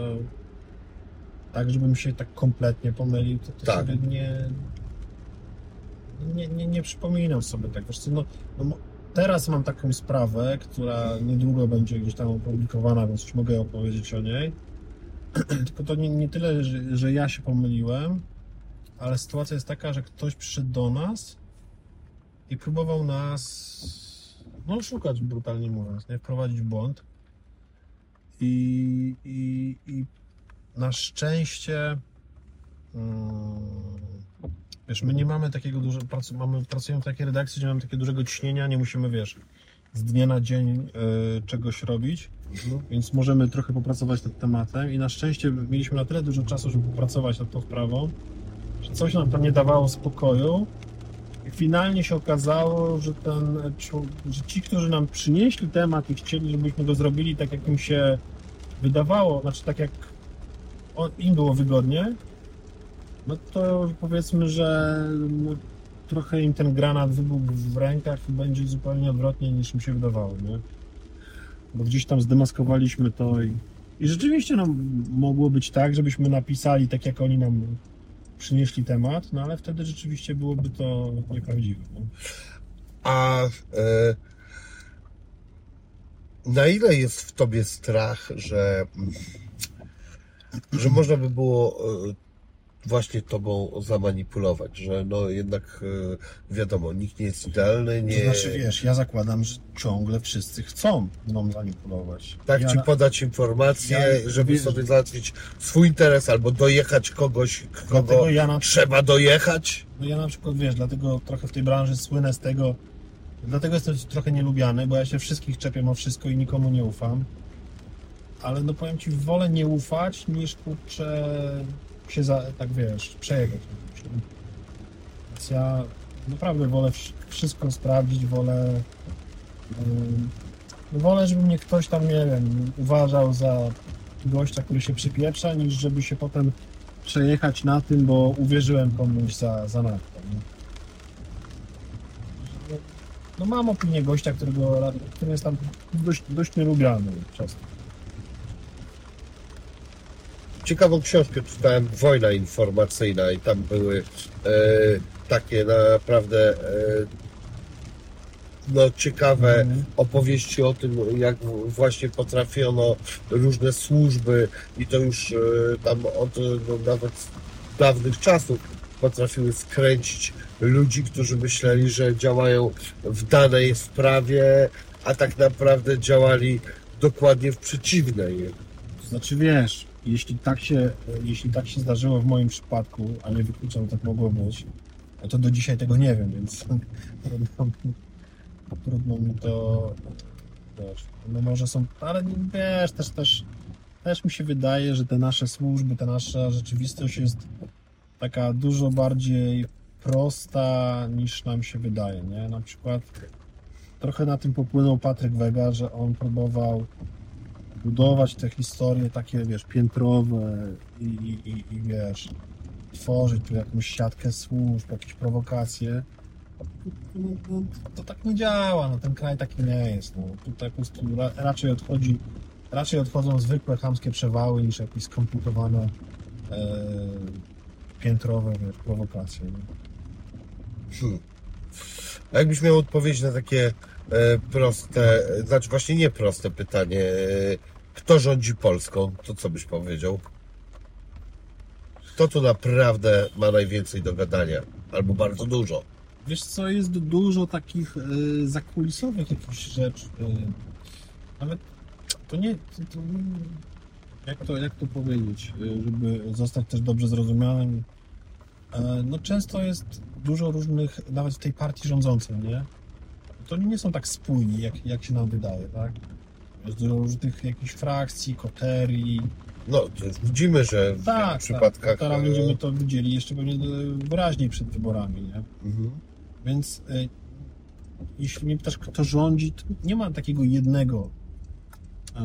Tak, żebym się tak kompletnie pomylił, to, to Tak. sobie nie, nie, nie, nie przypominam sobie tak. Wiesz co, no, no, teraz mam taką sprawę, która niedługo będzie gdzieś tam opublikowana, więc już mogę opowiedzieć o niej. <clears throat> tylko to nie, nie tyle, że, że ja się pomyliłem, ale sytuacja jest taka, że ktoś przyszedł do nas i próbował nas no szukać, brutalnie mówiąc, nie? wprowadzić w błąd. I, i, i na szczęście mm, wiesz, my nie mamy takiego dużego, mamy, pracujemy w takiej redakcji, że nie mamy takiego dużego ciśnienia, nie musimy, wiesz, z dnia na dzień y, czegoś robić, więc możemy trochę popracować nad tematem. I na szczęście mieliśmy na tyle dużo czasu, żeby popracować nad tą sprawą, że coś nam tam nie dawało spokoju. I finalnie się okazało, że ten, że ci, którzy nam przynieśli temat i chcieli, żebyśmy go zrobili tak, jak im się wydawało, znaczy tak jak im było wygodnie, no to powiedzmy, że no, trochę im ten granat wybuchł w rękach i będzie zupełnie odwrotnie niż im się wydawało, nie? Bo gdzieś tam zdemaskowaliśmy to i, i rzeczywiście no, mogło być tak, żebyśmy napisali tak, jak oni nam przynieśli temat, no ale wtedy rzeczywiście byłoby to nieprawdziwe. A e, na ile jest w tobie strach, że, że można by było e, właśnie tobą zamanipulować, że no jednak e, wiadomo, nikt nie jest idealny, nie... To znaczy, wiesz, ja zakładam, że ciągle wszyscy chcą mną manipulować. tak ja ci podać informacje, Ja- żeby wiesz- sobie załatwić swój interes albo dojechać kogoś, kogo ja na trzeba dojechać. No ja na przykład, wiesz, dlatego trochę w tej branży słynę z tego, dlatego jestem trochę nielubiany, bo ja się wszystkich czepiam o wszystko i nikomu nie ufam. Ale no powiem Ci, wolę nie ufać, niż kurczę się za, tak wiesz, przejechać. Więc ja naprawdę wolę wsz- wszystko sprawdzić, wolę no wolę, żeby mnie ktoś tam, nie wiem, uważał za gościa, który się przypieprza, niż żeby się potem przejechać na tym, bo uwierzyłem komuś za, za nie? No mam opinię gościa, którego, który jest tam dość, dość nielubiany często. Ciekawą książkę czytałem, Wojna informacyjna i tam były e, takie naprawdę e, no, ciekawe Mhm. opowieści o tym, jak właśnie potrafiono różne służby i to już e, tam od no, nawet dawnych czasów potrafiły skręcić ludzi, którzy myśleli, że działają w danej sprawie, a tak naprawdę działali dokładnie w przeciwnej. To znaczy wiesz, jeśli tak się, jeśli tak się zdarzyło w moim przypadku, a nie wykluczam, tak mogło być, to do dzisiaj tego nie wiem, więc <laughs> trudno, trudno mi to wiesz, no może są, ale wiesz, też, też, też mi się wydaje, że te nasze służby, ta nasza rzeczywistość jest taka dużo bardziej prosta niż nam się wydaje, nie? Na przykład trochę na tym popłynął Patryk Wega, że on próbował budować te historie takie, wiesz, piętrowe i, i, i, i wiesz, tworzyć tu jakąś siatkę służb, jakieś prowokacje. No, no, to tak nie działa, no ten kraj taki nie jest. No. Tutaj po prostu ra, raczej odchodzi, raczej odchodzą zwykłe chamskie przewały niż jakieś skomplikowane e, piętrowe wiesz, prowokacje. No. Hmm. A jakbyś miał odpowiedzieć na takie proste, e, znaczy właśnie nie proste pytanie, e, kto rządzi Polską, to co byś powiedział? Kto tu naprawdę ma najwięcej do gadania? Albo bardzo dużo? Wiesz co, jest dużo takich y, zakulisowych jakichś rzeczy. Nawet to nie. To, jak, to, jak to powiedzieć, żeby zostać też dobrze zrozumianym? No często jest dużo różnych, nawet w tej partii rządzącej, nie? To oni nie są tak spójni, jak, jak się nam wydaje, tak? Jest dużo różnych jakichś frakcji, koterii. No, widzimy, że w Tak, tak. przypadkach... Teraz e, będziemy to widzieli jeszcze pewnie y, wyraźniej przed wyborami, nie? mhm. Więc y, jeśli mnie pytasz, kto rządzi, to nie ma takiego jednego y,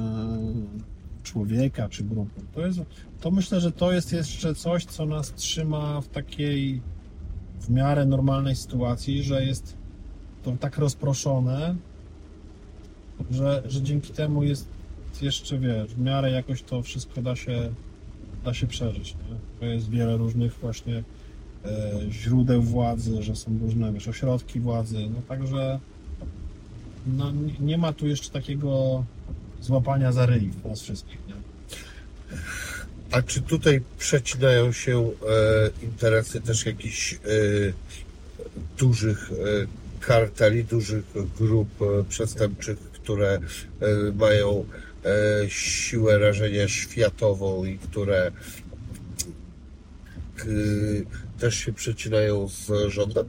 człowieka czy grupy. To, jest, to myślę, że to jest jeszcze coś, co nas trzyma w takiej w miarę normalnej sytuacji, że jest to tak rozproszone, że, że dzięki temu jest jeszcze, wiesz, w miarę jakoś to wszystko da się, da się przeżyć. Nie? To jest wiele różnych właśnie e, źródeł władzy, że są różne wiesz, ośrodki władzy, no także no, nie- ma tu jeszcze takiego złapania za w nas wszystkich, nie? A czy tutaj przecinają się e, interesy też jakichś e, dużych e, karteli, dużych grup e, przestępczych, które e, mają e, siłę rażenia światową i które też się przecinają z rządem?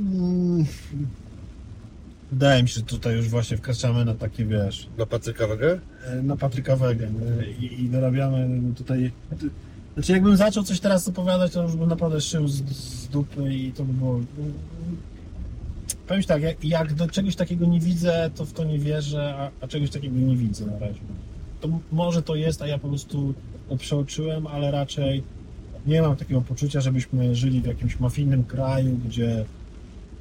Mm. Wydaje mi się, że tutaj już właśnie wkraczamy na takie, wiesz, Na Patryka Wege? na Patryka Wege nie? i, i dorabiamy tutaj... Znaczy jakbym zaczął coś teraz opowiadać, to już bym naprawdę szył z, z dupy i to by było... Powiem tak, jak, jak do czegoś takiego nie widzę, to w to nie wierzę, a, a czegoś takiego nie widzę na razie. To może to jest, a ja po prostu przeoczyłem, ale raczej nie mam takiego poczucia, żebyśmy żyli w jakimś mafijnym kraju, gdzie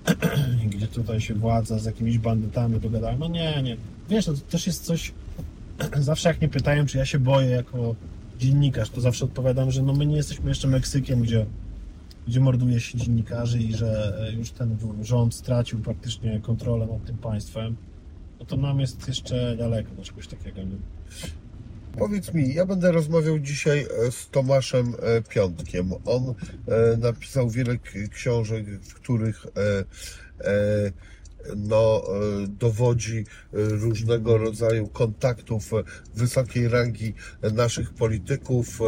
<clears throat> gdzie tutaj się władza z jakimiś bandytami dogadała. No nie, nie. Wiesz, to też jest coś. <clears throat> Zawsze jak mnie pytają, czy ja się boję jako dziennikarz, to zawsze odpowiadam, że no my nie jesteśmy jeszcze Meksykiem, gdzie, gdzie morduje się dziennikarzy i że e, już ten rząd stracił praktycznie kontrolę nad tym państwem. No to nam jest jeszcze daleko do czegoś takiego. Nie? Powiedz mi, ja będę rozmawiał dzisiaj e, z Tomaszem e, Piątkiem. On napisał wiele książek, w których no, e, dowodzi e, różnego rodzaju kontaktów e, wysokiej rangi naszych polityków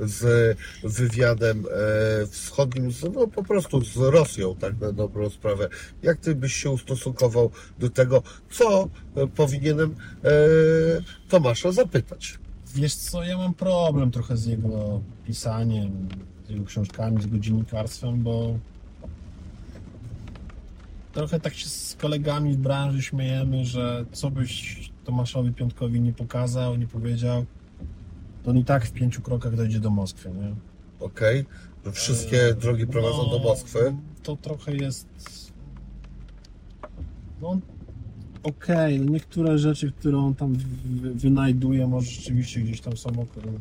z wywiadem wschodnim, no po prostu z Rosją, tak na dobrą sprawę. Jak ty byś się ustosunkował do tego, co powinienem Tomasza zapytać? Wiesz co, ja mam problem trochę z jego pisaniem, z jego książkami, z jego dziennikarstwem, bo trochę tak się z kolegami w branży śmiejemy, że co byś Tomaszowi Piątkowi nie pokazał, nie powiedział, to on i tak w pięciu krokach dojdzie do Moskwy, nie? Okej, że wszystkie E, drogi prowadzą do no, Moskwy. To trochę jest. No, okej, no niektóre rzeczy, które on tam wy- wynajduje, może rzeczywiście gdzieś tam są,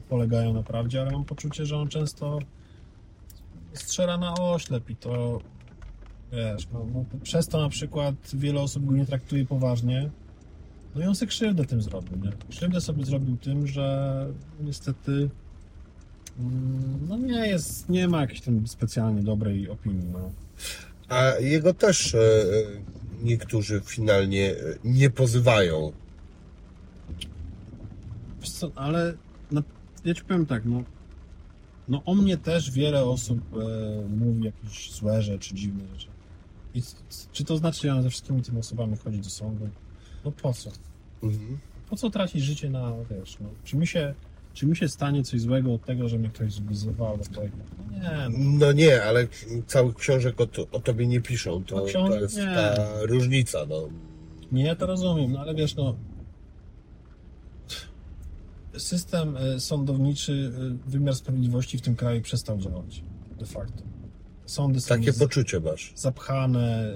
polegają na prawdzie, ale mam poczucie, że on często strzela na oślep i to wiesz, no, no, przez to na przykład wiele osób go nie traktuje poważnie. No i on sobie krzywdę tym zrobił, nie? Krzywdę sobie zrobił tym, że niestety mm, no nie jest, nie ma jakiejś tam specjalnie dobrej opinii, no. A jego też e, e, niektórzy finalnie e, nie pozywają. Wiesz co, ale no, ja ci powiem tak, no, no o mnie też wiele osób e, mówi jakieś złe rzeczy, dziwne rzeczy. I czy to znaczy, że ja ze wszystkimi tymi osobami chodzić do sądu? No po co? Mhm. Po co tracić życie na, wiesz, no, czy mi się, czy mi się stanie coś złego od tego, że mnie ktoś tego? No nie, no. No nie, ale całych książek o, to, o tobie nie piszą. To, No książ- to jest nie. ta różnica. No. Nie, ja to rozumiem, no ale wiesz, no. System e, sądowniczy, e, wymiar sprawiedliwości w tym kraju przestał działać. De facto. Sądy są Takie poczucie masz. zapchane,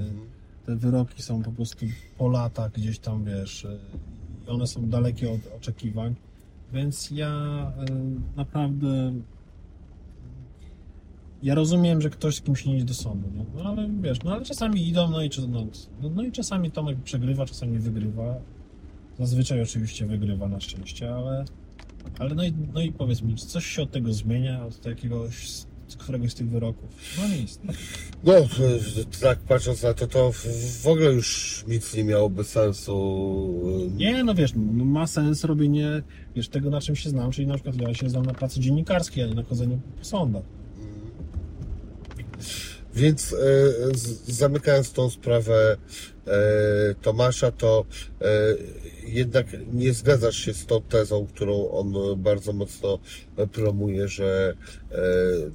te wyroki są po prostu po latach gdzieś tam, wiesz, i one są dalekie od oczekiwań, więc ja e, naprawdę ja rozumiem, że ktoś z kimś nie idzie do sądu, nie? no ale wiesz, no ale czasami idą, no i, no, no, no i czasami Tomek przegrywa, czasami wygrywa, zazwyczaj oczywiście wygrywa na szczęście, ale, ale no, i, no i powiedz mi, coś się od tego zmienia, od jakiegoś, z któregoś z tych wyroków? No nic. No. Tak patrząc na to, to w- w ogóle już nic nie miałoby sensu. Nie, no wiesz, no, ma sens robienie, wiesz, tego na czym się znam, czyli na przykład ja się znam na pracy dziennikarskiej, a nie na chodzeniu po sądach. Więc e, z, zamykając tą sprawę e, Tomasza, to e, jednak nie zgadzasz się z tą tezą, którą on bardzo mocno promuje, że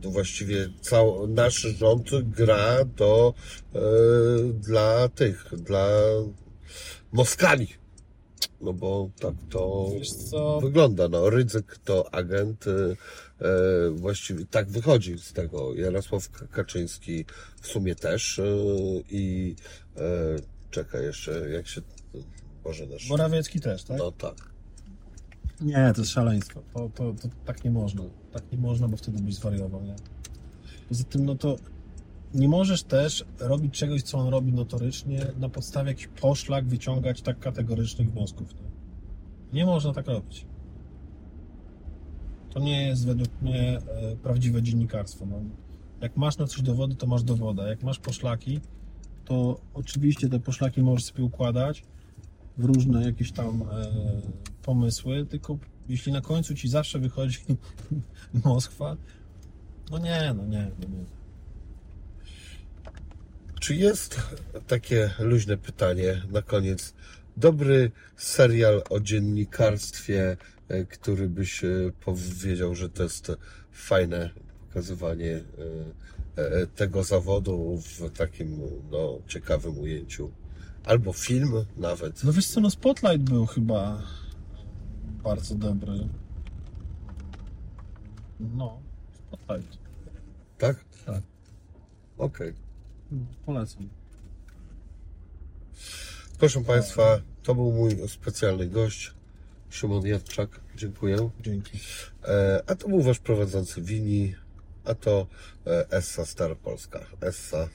to właściwie cały nasz rząd gra do dla tych, dla Moskali. No bo tak to wygląda. No, Rydzyk to agent, właściwie tak wychodzi z tego. Jarosław Kaczyński w sumie też e, i e, czekaj jeszcze, jak się, Boże nasz, Morawiecki też, tak? no tak. Nie, to jest szaleństwo. To, to, to tak nie można. Tak nie można, bo wtedy byś zwariował, nie? Poza tym, no to nie możesz też robić czegoś, co on robi notorycznie, na podstawie jakichś poszlak wyciągać tak kategorycznych wniosków. Nie, nie można tak robić. To nie jest według mnie e, prawdziwe dziennikarstwo. No. Jak masz na coś dowody, to masz dowoda. Jak masz poszlaki, to oczywiście te poszlaki możesz sobie układać w różne jakieś tam e, pomysły, tylko jeśli na końcu ci zawsze wychodzi <laughs> Moskwa, no nie, no nie, no nie. Czy jest takie luźne pytanie na koniec? Dobry serial o dziennikarstwie, który byś e, powiedział, że to jest fajne pokazywanie e, e, tego zawodu w takim no, ciekawym ujęciu. Albo film nawet. No wiesz co, no Spotlight był chyba bardzo dobry. No, Spotlight. Tak? Tak. Okej. No, polecam. Proszę Państwa, to był mój specjalny gość, Szymon Jadczak. Dziękuję. Dzięki. E, A to był Wasz prowadzący Wini, a to e, Essa Star Polska. Essa